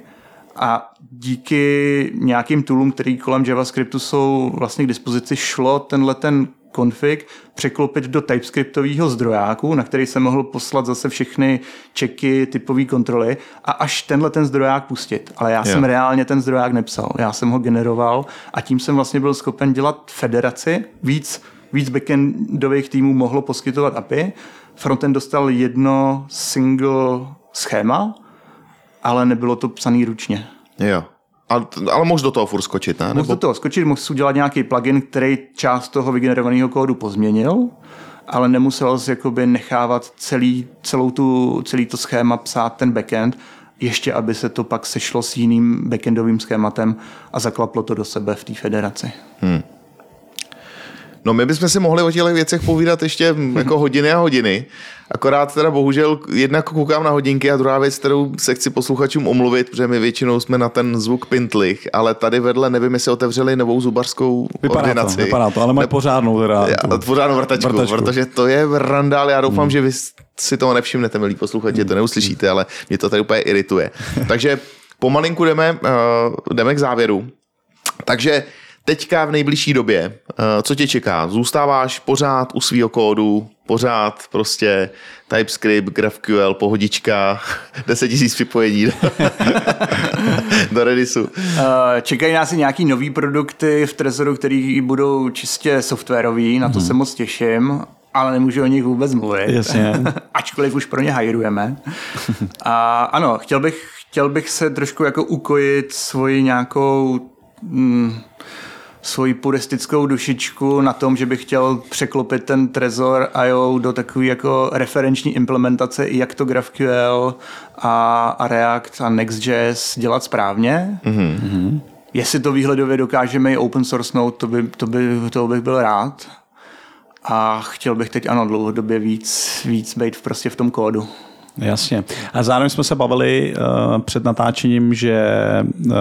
a díky nějakým toolům, který kolem JavaScriptu jsou vlastně k dispozici, šlo tenhle ten config překlopit do TypeScriptového zdrojáku, na který se mohl poslat zase všechny čeky, typové kontroly a až tenhle ten zdroják pustit. Ale já yeah. jsem reálně ten zdroják nepsal, já jsem ho generoval a tím jsem vlastně byl schopen dělat federaci, víc, víc backendových týmů mohlo poskytovat API, frontend dostal jedno single schéma, ale nebylo to psaný ručně. Jo. Ale, ale mohl do toho furt skočit, ne? Mohl Nebo... do toho skočit, si udělat nějaký plugin, který část toho vygenerovaného kódu pozměnil, ale nemusel si jakoby nechávat celý, celou tu, celý to schéma psát ten backend, ještě aby se to pak sešlo s jiným backendovým schématem a zaklaplo to do sebe v té federaci. Hmm. No my bychom si mohli o těch věcech povídat ještě jako hodiny a hodiny. Akorát teda bohužel jednak koukám na hodinky a druhá věc, kterou se chci posluchačům omluvit, protože my většinou jsme na ten zvuk pintlich, ale tady vedle nevím, jestli otevřeli novou zubařskou vypadá ordinaci. To, vypadá to, ale mají pořádnou teda. Já, pořádnou vrtačku, vrtačku, protože to je randál. Já doufám, hmm. že vy si toho nevšimnete, milí posluchači, to neuslyšíte, ale mě to tady úplně irituje. Takže pomalinku jdeme, uh, jdeme k závěru. Takže teďka v nejbližší době, eh, co tě čeká? Zůstáváš pořád u svého kódu, pořád prostě TypeScript, GraphQL, pohodička, 10 000 připojení do Redisu. Eh, čekají nás i nějaký nový produkty v Trezoru, který budou čistě softwarový, na to hmm. se moc těším ale nemůžu o nich vůbec mluvit. Jasně. Ačkoliv už pro ně hajrujeme. A ano, chtěl bych, chtěl bych se trošku jako ukojit svoji nějakou mm, svoji puristickou dušičku na tom, že bych chtěl překlopit ten Trezor IO do takové jako referenční implementace, jak to GraphQL a, a React a Next.js dělat správně. Mm-hmm. Jestli to výhledově dokážeme i open source note, to, by, to, by, to bych byl rád. A chtěl bych teď ano dlouhodobě víc, víc být prostě v tom kódu. Jasně. A zároveň jsme se bavili uh, před natáčením, že uh,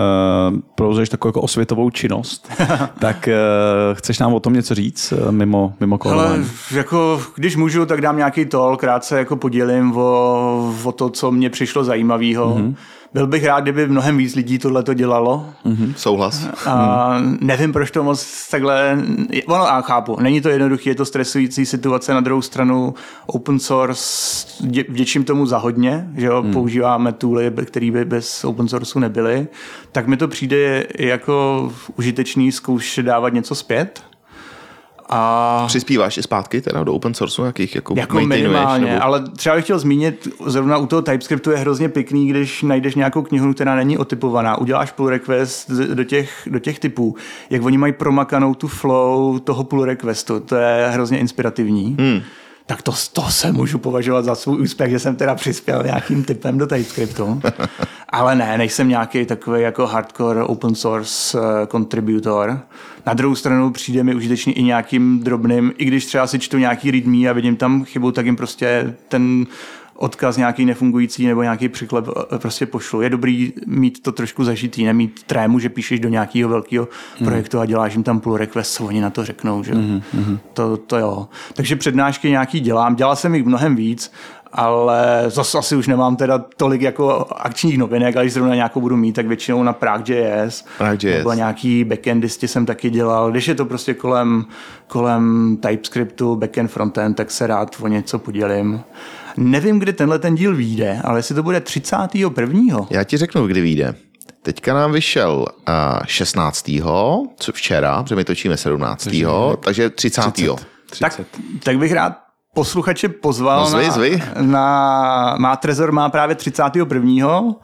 provozuješ takovou jako osvětovou činnost. tak uh, chceš nám o tom něco říct uh, mimo, mimo Ale jako, když můžu, tak dám nějaký tol, krátce jako podělím o, o to, co mě přišlo zajímavého. Mm-hmm byl bych rád, kdyby mnohem víc lidí tohle to dělalo. Mm-hmm. Souhlas. A nevím, proč to moc takhle... Ono, a chápu, není to jednoduché, je to stresující situace. Na druhou stranu open source, vděčím tomu za hodně, že jo, mm. používáme tooly, které by bez open sourceu nebyly, tak mi to přijde jako užitečný zkoušet dávat něco zpět. A... Přispíváš i zpátky teda do open source nějakých jako, jako minimálně, nebo... ale třeba bych chtěl zmínit, zrovna u toho TypeScriptu je hrozně pěkný, když najdeš nějakou knihu, která není otypovaná, uděláš pull request do těch, do těch typů, jak oni mají promakanou tu flow toho pull requestu, to je hrozně inspirativní. Hmm tak to, to se můžu považovat za svůj úspěch, že jsem teda přispěl nějakým typem do TypeScriptu. Ale ne, nejsem nějaký takový jako hardcore open source uh, contributor. Na druhou stranu přijde mi užitečný i nějakým drobným, i když třeba si čtu nějaký readme a vidím tam chybu, tak jim prostě ten odkaz nějaký nefungující nebo nějaký příklep eh, prostě pošlu. Je dobrý mít to trošku zažitý, nemít trému, že píšeš do nějakého velkého mm. projektu a děláš jim tam pull request, oni na to řeknou, že mm-hmm. to, to jo. Takže přednášky nějaký dělám, dělal jsem jich mnohem víc, ale zase asi už nemám teda tolik jako akčních novinek, ale když zrovna nějakou budu mít, tak většinou na Prague.js. Prague.js. Nebo nějaký backendisti jsem taky dělal. Když je to prostě kolem, kolem TypeScriptu, backend, frontend, tak se rád o něco podělím. Nevím, kdy tenhle ten díl vyjde, ale jestli to bude 31. Já ti řeknu, kdy vyjde. Teďka nám vyšel uh, 16. co včera, protože my točíme 17. Takže, takže 30. 30. Tak, tak bych rád posluchače pozval No, zvi, na, zvi. na, má Trezor má právě 31.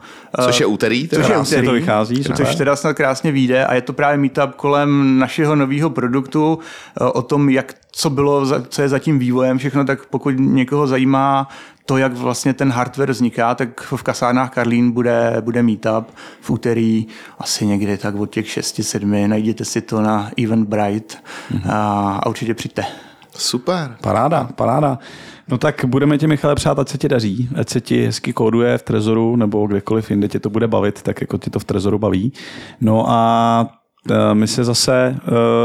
Což je úterý. Což je Krásně úterý, to vychází, Což super. teda snad krásně vyjde a je to právě meetup kolem našeho nového produktu, eh, o tom, jak co bylo, za- co je zatím vývojem, všechno, tak pokud někoho zajímá to, jak vlastně ten hardware vzniká, tak v kasárnách Karlín bude, bude meetup v úterý asi někdy tak od těch 6-7, najděte si to na Eventbrite a, a určitě přijďte. Super. Paráda, paráda. No tak budeme ti, Michale, přát, ať se ti daří, ať se ti hezky kóduje v Trezoru nebo kdekoliv jinde tě to bude bavit, tak jako ti to v Trezoru baví. No a eh, my se zase,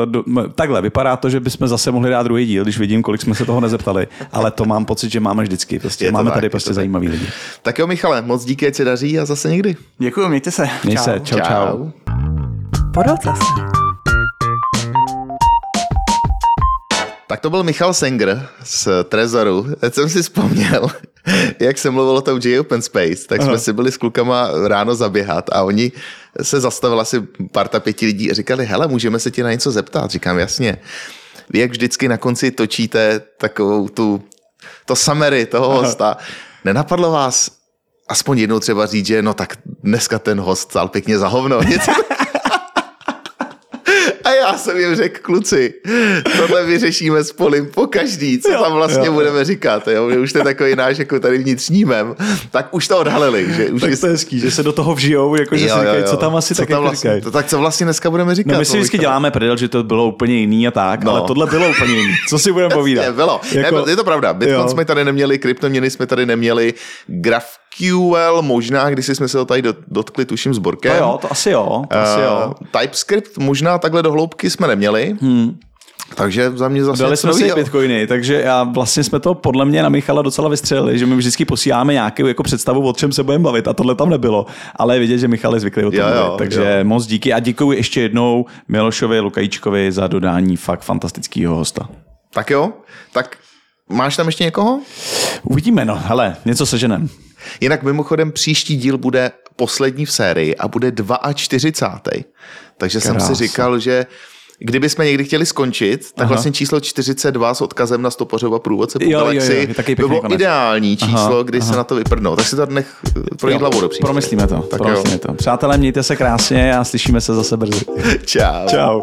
do, m- takhle, vypadá to, že bychom zase mohli dát druhý díl, když vidím, kolik jsme se toho nezeptali, ale to mám pocit, že máme vždycky. Prostě Je to máme tak, tady prostě tak. zajímavý lidi. Tak jo, Michale, moc díky, ať se daří a zase někdy. Děkuji, mějte se. Měj se, čau, čau. Zase. Tak to byl Michal Senger z Trezoru. Teď jsem si vzpomněl, jak jsem mluvil o tom J Open Space, tak jsme si byli s klukama ráno zaběhat a oni se zastavila asi parta pěti lidí a říkali, hele, můžeme se tě na něco zeptat? Říkám, jasně. Vy jak vždycky na konci točíte takovou tu, to summary toho hosta. Nenapadlo vás aspoň jednou třeba říct, že no tak dneska ten host stál pěkně za hovno. Něco a já jsem jim řekl, kluci, tohle vyřešíme s Polim po každý, co tam vlastně jo, budeme říkat. Jo? Že už to je takový náš jako tady vnitřní mem. Tak už to odhalili. Že už Tak to je hezký, že se do toho vžijou, jako že Jo, si jo, říkají, jo. co tam asi co tak tam jako vlastně, říkají. to, Tak co vlastně dneska budeme říkat? No my si vždycky děláme prdel, že to bylo úplně jiný a tak, No. ale tohle bylo úplně jiný. Co si budeme povídat? Je, bylo. Jako- je to pravda. Bitcoin Jo. jsme tady neměli, kryptoměny jsme tady neměli, GraphQL možná, když jsme se to tady dot- dotkli, tuším, s Borkem. To jo, to asi jo, to asi jo. Uh, TypeScript možná takhle do hloubky jsme neměli. Hmm. Takže za mě zase Dali jsme si bitcoiny, takže já vlastně jsme to podle mě na Michala docela vystřelili, že my vždycky posíláme nějakou jako představu, o čem se budeme bavit a tohle tam nebylo. Ale je vidět, že Michal je zvyklý o tom Jo, jo, takže jo. moc díky a děkuji ještě jednou Milošovi Lukajíčkovi za dodání fakt fantastického hosta. Tak jo, tak máš tam ještě někoho? Uvidíme, no, hele, něco seženem. Jinak mimochodem příští díl bude poslední v sérii a bude 42. Takže jsem Krása. si říkal, že kdyby jsme někdy chtěli skončit, tak Aha. vlastně číslo 42 s odkazem na stopařova průvodce po galaxii by bylo konec. ideální číslo, Aha, kdy se aha. na to vyprdnou. Tak si to nech projít hlavou do příště. Promyslíme to, Tak promyslíme jo. to. Přátelé, mějte se krásně a slyšíme se zase brzy. Čau. Čau.